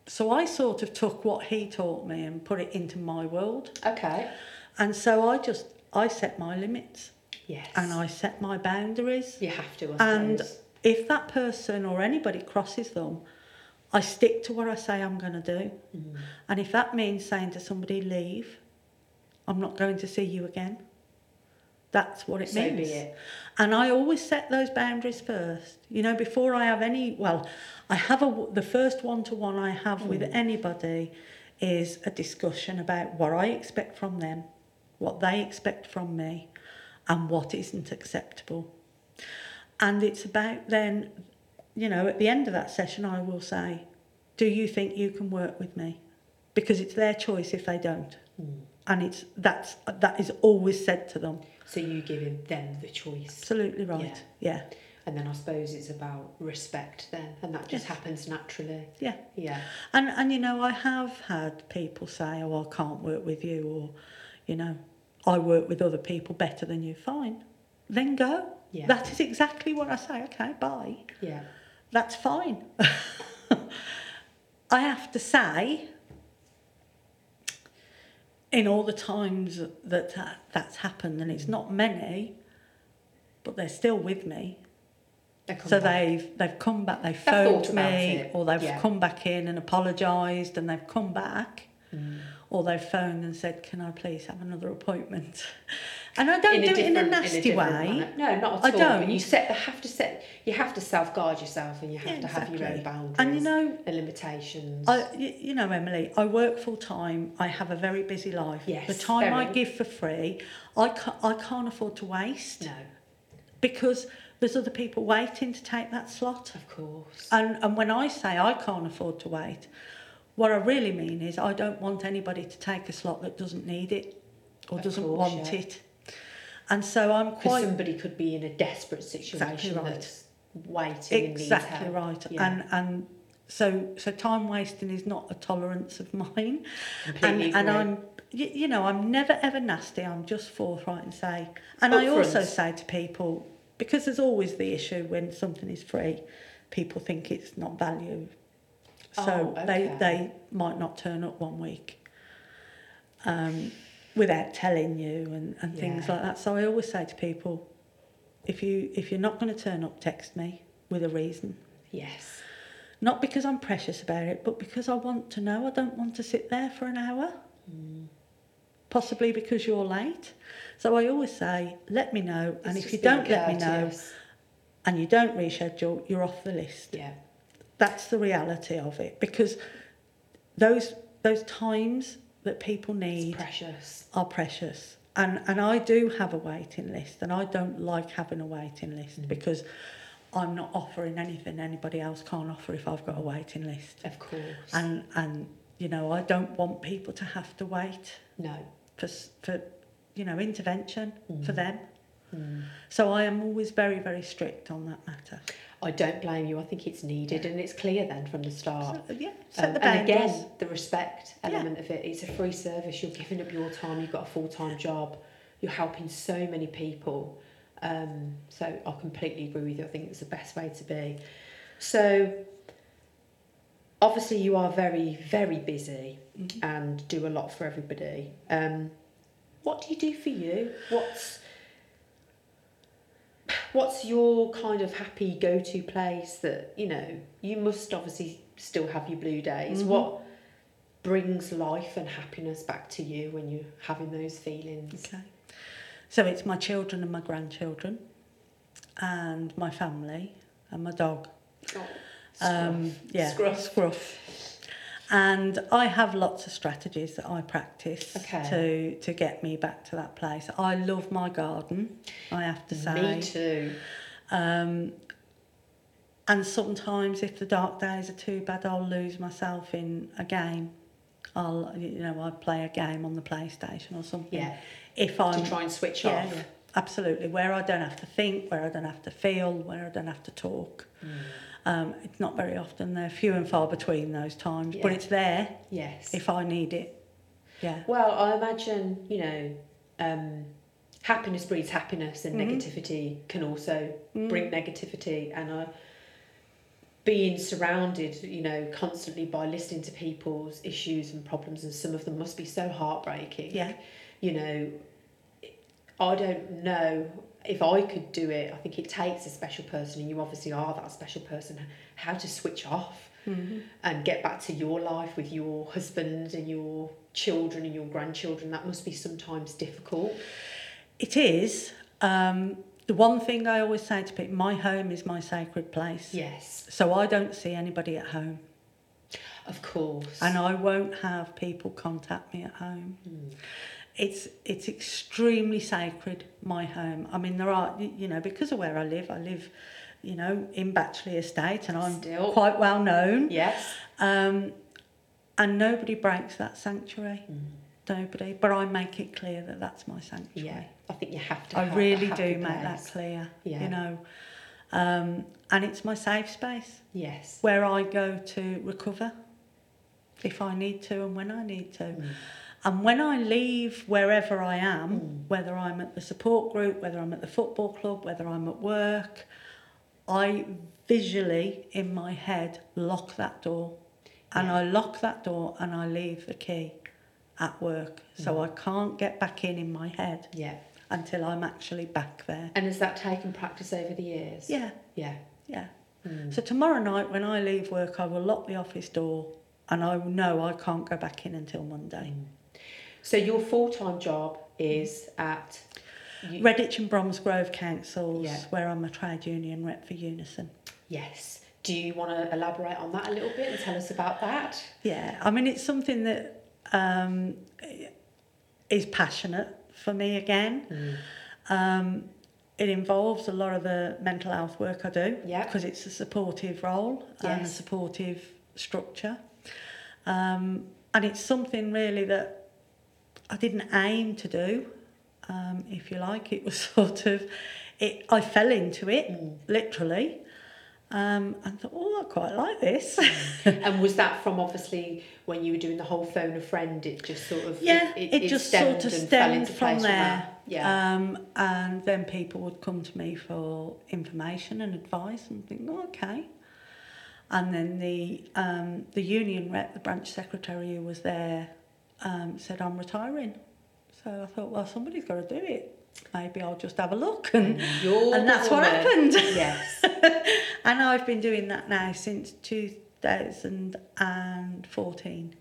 So I sort of took what he taught me and put it into my world. Okay. And so I just I set my limits Yes. and I set my boundaries. You have to. I And suppose. if that person or anybody crosses them, I stick to what I say I'm going to do. Mm. And if that means saying to somebody, leave, I'm not going to see you again, that's what it So be it. And I always set those boundaries first. You know, before I have any, well, I have a, the first one to one I have with Mm. anybody is a discussion about what I expect from them, what they expect from me, and what isn't acceptable. And it's about then, you know, at the end of that session, I will say, Do you think you can work with me? Because it's their choice if they don't. Mm. And it's that's that is always said to them. So you giving them the choice. Absolutely right. Yeah. And then I suppose it's about respect then, and that just Yes. happens naturally. Yeah. Yeah. And and you know, I have had people say, "Oh, I can't work with you," or, you know, "I work with other people better than you." Fine, then go. Yeah. That is exactly what I say. Okay, bye. Yeah. That's fine. I have to say, in all the times that, that that's happened, and it's not many, but they're still with me. So back. they've they've come back, they've They've phoned me, it, or they've yeah. come back in and apologised, and they've come back, Mm. Or they've phoned and said, "Can I please have another appointment?" And I don't In do it in a nasty different way. manner. No, not at all. I all. don't. But you set the have to set. You have to self guard yourself, and you have Yeah, to have your own exactly. boundaries And you know, and limitations. I, you know, Emily, I work full time. I have a very busy life. Yes, the time I give for free, I can't, I can't afford to waste no, because there's other people waiting to take that slot. of course. And, and when I say I can't afford to wait, what I really mean is I don't want anybody to take a slot that doesn't need it or Of doesn't course, want yeah. it. And so I'm quite somebody could be in a desperate situation Exactly right. that's waiting and needs exactly right. Yeah. And and so so time wasting is not a tolerance of mine. and Completely and agree. I'm you, you know I'm never ever nasty. I'm just forthright and say. And I also say to people because there's always the issue when something is free, people think it's not value. So Oh, they okay. they might not turn up one week. Um, without telling you and, and things like that. So I always say to people, if you if you're not going to turn up, text me with a reason. yes. Not because I'm precious about it, but because I want to know. I don't want to sit there for an hour. Mm. Possibly because you're late. So I always say, let me know. and if you don't let me know and you don't reschedule, you're off the list. Yeah. That's the reality of it. Because those those times that people need precious. are precious. And and I do have a waiting list and I don't like having a waiting list Mm. because I'm not offering anything anybody else can't offer if I've got a waiting list. Of course. And and you know, I don't want people to have to wait no. for for you know, intervention for Mm. them. Mm. So I am always very very strict on that matter. I don't blame you. I think it's needed, and it's clear then from the start. So, yeah, set Um, the and again, the respect Yeah. element of it. It's a free service. You're giving up your time. You've got a full time job. You're helping so many people. Um, so I completely agree with you. I think it's the best way to be. So obviously you are very very busy Mhm. and do a lot for everybody. Um, what do you do for you? What's what's your kind of happy go to place that you know you must obviously still have your blue days. Mhm. What brings life and happiness back to you when you're having those feelings? Okay. So it's my children and my grandchildren and my family and my dog. Oh, Um, yeah, Scruff. scruff. And I have lots of strategies that I practice Okay. to to get me back to that place. I love my garden, I have to say. Me too. Um, and sometimes, if the dark days are too bad, I'll lose myself in a game. I'll, you know, I play a game on the PlayStation or something. Yeah. If I'm try and switch yeah, off. yeah, absolutely. Where I don't have to think, where I don't have to feel, where I don't have to talk. Mm. Um, it's not very often. They're few and far between those times, but it's there Yes. if I need it. Yeah. Well, I imagine, you know, um, happiness breeds happiness and Mhm. negativity can also Mm. bring negativity. And I, being surrounded, you know, constantly by listening to people's issues and problems, and some of them must be so heartbreaking. Yeah. You know, I don't know if I could do it. I think it takes a special person, and you obviously are that special person. How to switch off and get back to your life with your husband and your children and your grandchildren. That must be sometimes difficult. It is. Um, the one thing I always say to people, my home is my sacred place. Yes, So I don't see anybody at home. of course. and I won't have people contact me at home. Mm. It's it's extremely sacred. My home. I mean, there are you know because of where I live. I live, you know, in Batchley Estate, and I'm Still. quite well known. yes. Um, and nobody breaks that sanctuary. Mm. Nobody. But I make it clear that that's my sanctuary. Yeah, I think you have to. I have really do happy make that clear. Yeah. You know, um, and it's my safe space Yes. where I go to recover if I need to and when I need to. Mm. And when I leave wherever I am, Mm. whether I'm at the support group, whether I'm at the football club, whether I'm at work, I visually in my head lock that door. And Yeah. I lock that door and I leave the key at work. So Mm. I can't get back in in my head Yeah. until I'm actually back there. And has that taken practice over the years? Yeah, Yeah. yeah. Mm. So tomorrow night when I leave work, I will lock the office door and I know I can't go back in until Monday. So your full time job is at. You, Redditch and Bromsgrove councils, Yeah. where I'm a trade union rep for Unison. yes. Do you want to elaborate on that a little bit and tell us about that? Yeah, I mean it's something that um, is passionate for me again. Um, it involves a lot of the mental health work I do Yeah. because it's a supportive role and a supportive structure. Um, and it's something really that I didn't aim to do, um, if you like. It was sort of, it, I fell into it, Mm. literally, um, and thought, oh, I quite like this. and was that from obviously when you were doing the whole phone a friend? It just sort of Yeah, it, just sort of fell stemmed from there. Yeah. Um, and then people would come to me for information and advice and think, oh, okay. And then the um, the union rep, the branch secretary who was there, um, said, I'm retiring. So I thought, well, somebody's got to do it. Maybe I'll just have a look. And, You're and that's what happened. Yes. and I've been doing that now since 2014.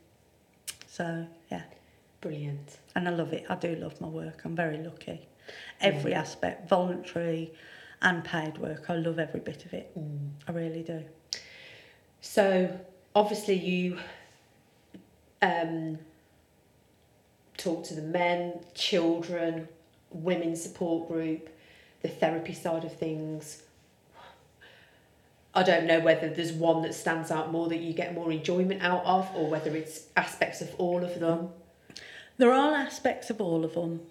So, yeah. Brilliant. And I love it. I do love my work. I'm very lucky. Every aspect, voluntary and paid work, I love every bit of it. Mm. I really do. So obviously you um, talk to the men, children, women's support group, the therapy side of things. I don't know whether there's one that stands out more that you get more enjoyment out of, or whether it's aspects of all of them. There are aspects of all of them,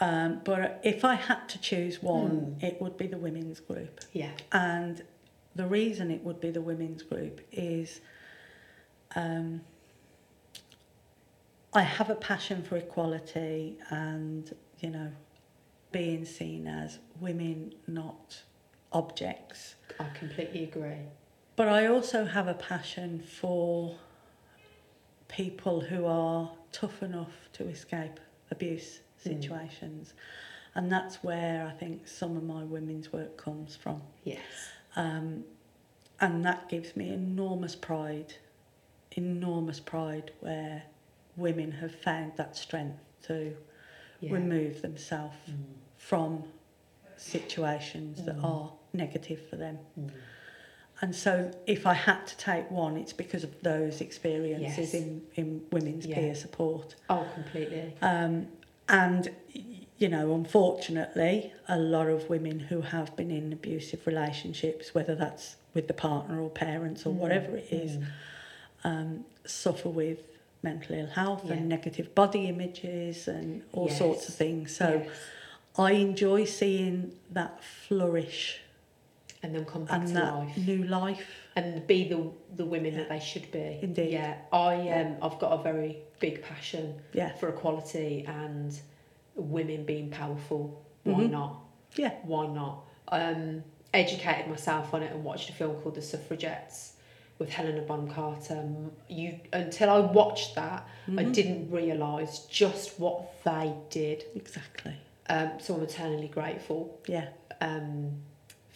um, but if I had to choose one, it would be the women's group. Yeah. And the reason it would be the women's group is um, I have a passion for equality and, you know, being seen as women, not objects. I completely agree. But I also have a passion for people who are tough enough to escape abuse situations. And that's where I think some of my women's work comes from. Yes. Um, and that gives me enormous pride, enormous pride where women have found that strength to Yeah. remove themselves Mm. from situations that Mm. are negative for them. Mm. And so, if I had to take one, it's because of those experiences Yes. in, in women's Yeah. peer support. Oh, completely. Um, and, you know, unfortunately, a lot of women who have been in abusive relationships, whether that's with the partner or parents or Mm. whatever it is, Mm. um, suffer with mental ill health Yeah. and negative body images and all sorts of things. So, Yes. I enjoy seeing that flourish And then come back and to life. new life. and be the the women that they should be. Indeed. Yeah, I um I've got a very big passion Yeah, for equality and women being powerful. Why Mhm. not? yeah, Why not? Um, educated myself on it and watched a film called The Suffragettes, with Helena Bonham Carter. You until I watched that, I Mm-hmm. didn't realise just what they did. Exactly. Um, so I'm eternally grateful Yeah. um,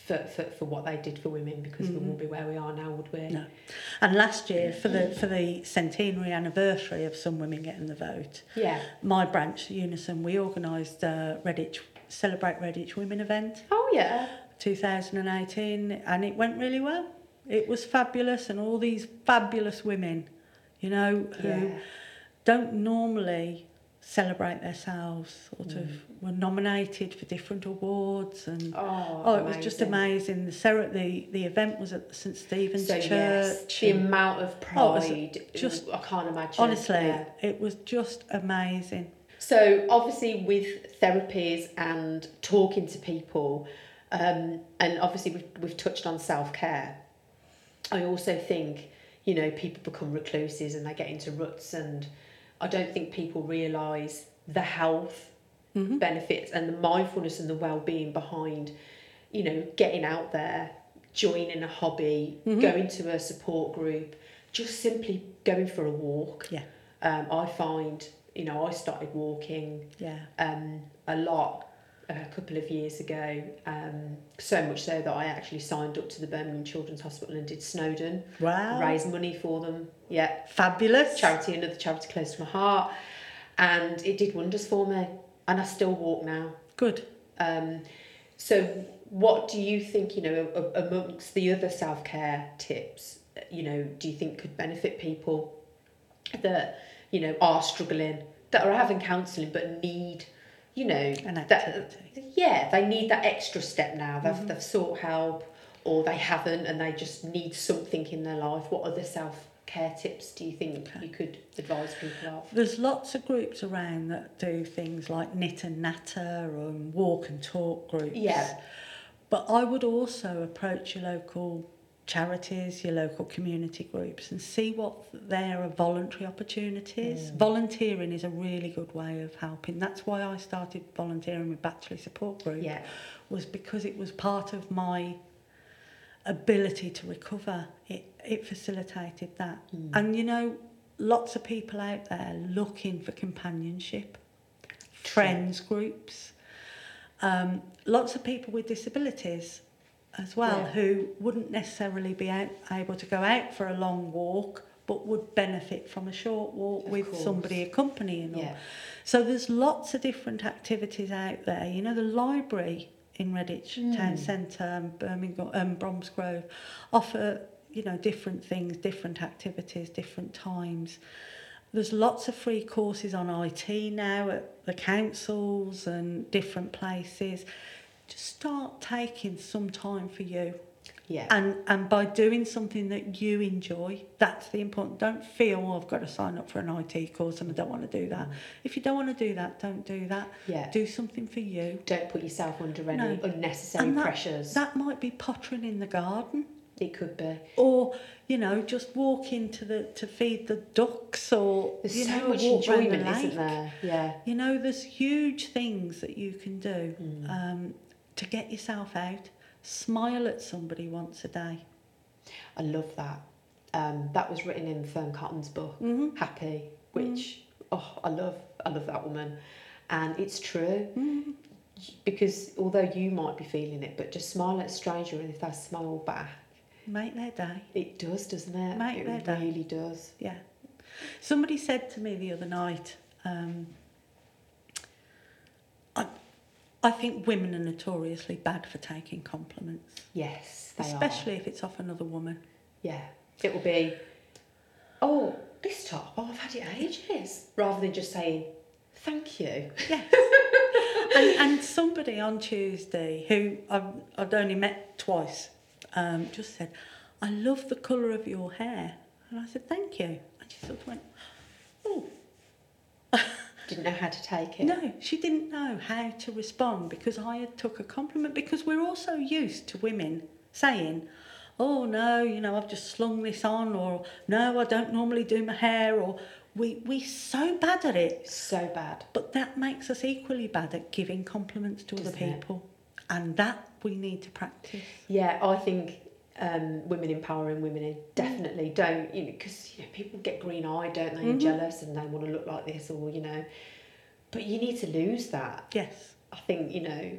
for, for, for what they did for women because we wouldn't be where we are now, would we? Mm-hmm. No. And last year, for the for the centenary anniversary of some women getting the vote, Yeah. my branch Unison, we organised a Redditch Celebrate Redditch Women event, Oh yeah. 2018, and it went really well. It was fabulous, and all these fabulous women, you know, who Yeah. don't normally celebrate themselves, sort of were nominated for different awards and. Oh, Oh, it was just amazing. The cere- the the event was at St Stephen's So Church. yes, the amount of Oh, pride, just- I can't imagine. honestly, Yeah. it was just amazing. So obviously with therapies and talking to people, um, and obviously we've, we've touched on self care. I also think you know people become recluses and they get into ruts, and I don't think people realise the health Mm-hmm. benefits and the mindfulness and the well being behind, you know, getting out there, joining a hobby, Mm-hmm. going to a support group, just simply going for a walk. Yeah, Um, I find, you know, I started walking yeah, um, a lot a couple of years ago, um, so much so that I actually signed up to the Birmingham Children's Hospital and did Snowdon. wow, raise money for them. Yeah, fabulous. charity, another charity close to my heart, and it did wonders for me. And I still walk now. Good. Um, so, what do you think, you know, amongst the other self care tips, you know, do you think could benefit people that, you know, are struggling, that are having counselling but need, you know, that, yeah, they need that extra step now. They've, mm-hmm. they've sought help or they haven't and they just need something in their life. What other self care tips do you think you could advise people of? There's lots of groups around that do things like knit and natter and walk and talk groups. Yeah. But I would also approach your local charities, your local community groups, and see what there are voluntary opportunities. Volunteering is a really good way of helping. That's why I started volunteering with Batchley Support Group. Yeah. Was because it was part of my ability to recover. It it facilitated that. And you know, lots of people out there looking for companionship, friends groups, um, lots of people with disabilities as well Yeah. who wouldn't necessarily be out, able to go out for a long walk but would benefit from a short walk Of with course. somebody accompanying them. Yeah. So there's lots of different activities out there. You know, the library in Redditch Town Centre and Birmingham, um, Bromsgrove offer, you know, different things, different activities, different times. There's lots of free courses on IT now at the councils and different places. Just start taking some time for you. Yeah. And and by doing something that you enjoy, that's the important. Don't feel oh, I've got to sign up for an IT course and I don't want to do that. If you don't want to do that, don't do that. Yeah. Do something for you. Don't put yourself under any No. unnecessary that, pressures. That might be pottering in the garden, it could be. or you know, just walk into the to feed the ducks, or There's you so know, much walk round the enjoyment, isn't there? Yeah. You know, there's huge things that you can do Mm. um, to get yourself out. Smile at somebody once a day. I love that. Um, that was written in Fearne Cotton's book, Mhm. Happy, which oh, I love. I love that woman, and it's true. Mm-hmm. Because although you might be feeling it, but just smile at a stranger, and if they smile back, Make their day. it does, doesn't it? Make it their day. really does. Yeah. Somebody said to me the other night, um, I, I think women are notoriously bad for taking compliments, Yes, they especially are. if it's off another woman. Yeah, it will be. Oh, this top. Oh, I've had it ages. Rather than just saying, "Thank you." Yes. and, and somebody on Tuesday who I've, I've only met twice um, just said, I love the colour of your hair. And I said, thank you. And she sort of went, oh. Didn't know how to take it. No, she didn't know how to respond because I had took a compliment because we're also used to women saying, "Oh no, you know, I've just slung this on," or "No, I don't normally do my hair," or we we so bad at it. So bad. But that makes us equally bad at giving compliments to other Doesn't it? people, and that we need to practice. Yeah, I think um, women empowering women in. Mm. Definitely don't, you know, because you know, people get green eyed, don't they, and mm-hmm. jealous, and they want to look like this, or you know. But you need to lose that. Yes. I think you know,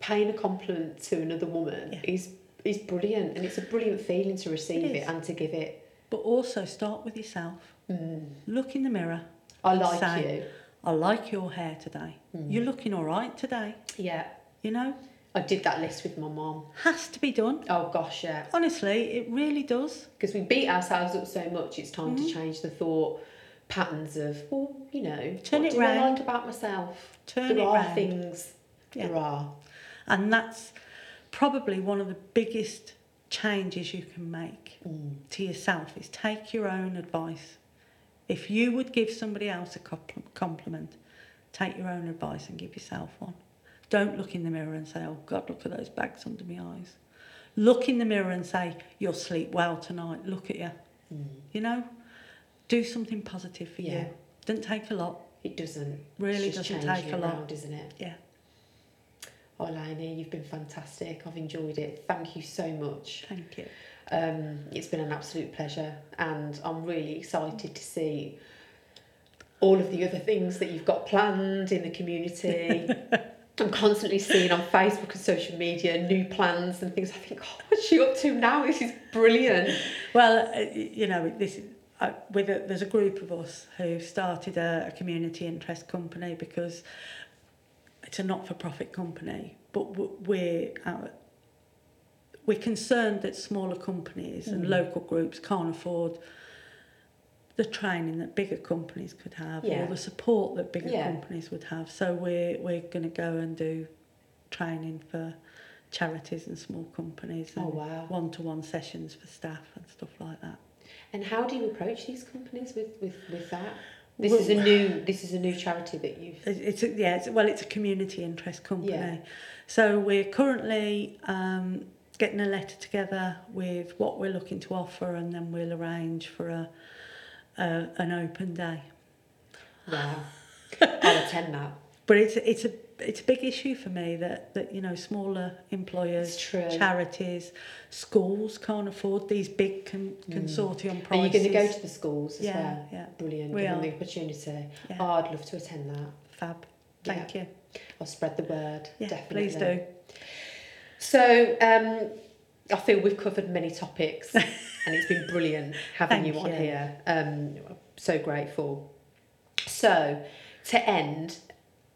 paying a compliment to another woman Yeah. is is brilliant, and it's a brilliant feeling to receive It it, and to give it. But also start with yourself. Mm. Look in the mirror. I like say, you. I like your hair today. Mm. You're looking all right today. Yeah, You know, I did that list with my mom. has to be done. Oh gosh, yeah. Honestly, it really does. because we beat ourselves up so much it's time Mm-hmm. to change the thought patterns of well you know Turn what it do I round. like about myself Turn there it are round. things Yeah. there are And that's probably one of the biggest changes you can make to yourself is take your own advice. If you would give somebody else a compliment, take your own advice and give yourself one. Don't look in the mirror and say, oh God, look at those bags under my eyes. Look in the mirror and say, you'll sleep well tonight. Look at you. You know, do something positive for Yeah. you. Doesn't take a lot. it doesn't Really doesn't take a lot. round, isn't it Yeah. oh Lainey you've been fantastic I've enjoyed it thank you so much Thank you. um, it's been an absolute pleasure and I'm really excited to see all of the other things that you've got planned in the community. I'm constantly seeing on Facebook and social media new plans and things. I think, oh, what's she up to now? This is brilliant. Well, uh, you know, this is uh, with a, there's a group of us who started a, a community interest company because it's a not-for-profit company, but we're uh, we're concerned that smaller companies and local groups can't afford the training that bigger companies could have Yeah. or the support that bigger Yeah. companies would have. So we're we're going to go and do training for charities and small companies and Oh, wow. one-to-one sessions for staff and stuff like that. And how do you approach these companies with, with, with that? This Well- is a new this is a new charity that you've It's, it's a, yeah, it's, well, it's a community interest company. Yeah. So we're currently um, getting a letter together with what we're looking to offer, and then we'll arrange for a, a an open day. wow. I'll attend that. But it's it's a it's a big issue for me that that you know smaller employers, charities, schools can't afford these big con- consortium prices. Are you going to go to the schools as Yeah, well? yeah. Brilliant. We Give them are. the opportunity. Yeah. Oh, I'd love to attend that. Fab. Thank you. I'll spread the word. Yeah, definitely. please do. So, um, I feel we've covered many topics and it's been brilliant having you on you. here. Um, so grateful. So, to end,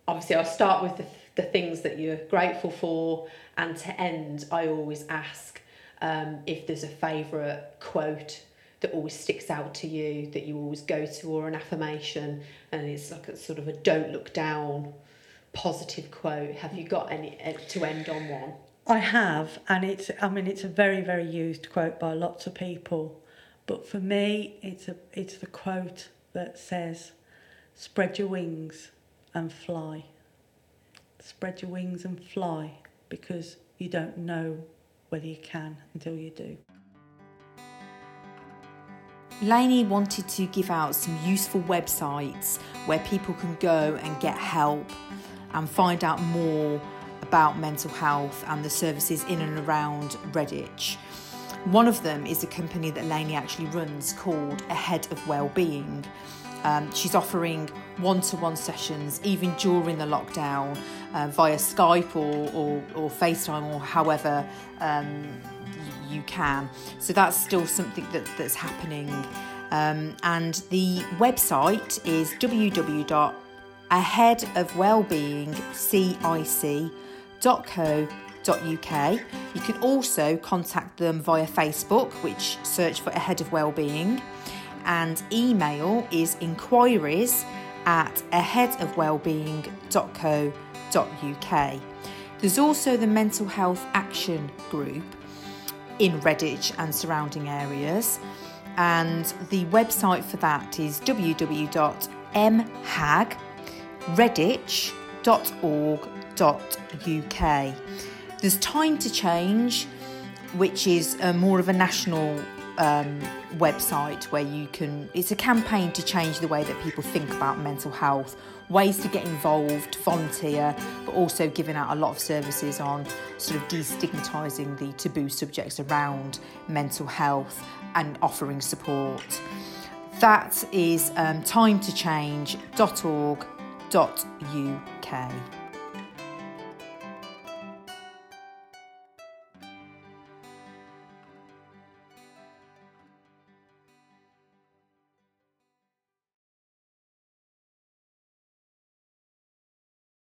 obviously, I'll start with the, the things that you're grateful for, and to end, I always ask um, if there's a favourite quote that always sticks out to you that you always go to, or an affirmation, and it's like a sort of a don't look down positive quote. Have you got any eh, to end on one? I have, and it's I mean it's a very very used quote by lots of people, but for me it's a it's the quote that says, "Spread your wings and fly." Spread your wings and fly because you don't know whether you can until you do. Lainey wanted to give out some useful websites where people can go and get help and find out more about mental health and the services in and around Redditch. One of them is a company that Lainey actually runs called Ahead of Wellbeing. Um, she's offering one to one sessions even during the lockdown uh, via Skype or, or, or FaceTime or however um, you can. So that's still something that, that's happening. Um, and the website is www.aheadofwellbeingcic.co.uk. You can also contact them via Facebook, which search for Ahead of Wellbeing, and email is inquiries at aheadofwellbeing.co.uk. There's also the Mental Health Action Group in Redditch and surrounding areas. And the website for that is www.mhagredditch.org.uk. There's Time to Change, which is uh, more of a national um, website where you can, it's a campaign to change the way that people think about mental health, ways to get involved, volunteer, but also giving out a lot of services on sort of destigmatising the taboo subjects around mental health and offering support. That is um, timetochange.org.uk www.thebusinessmindset.co.uk.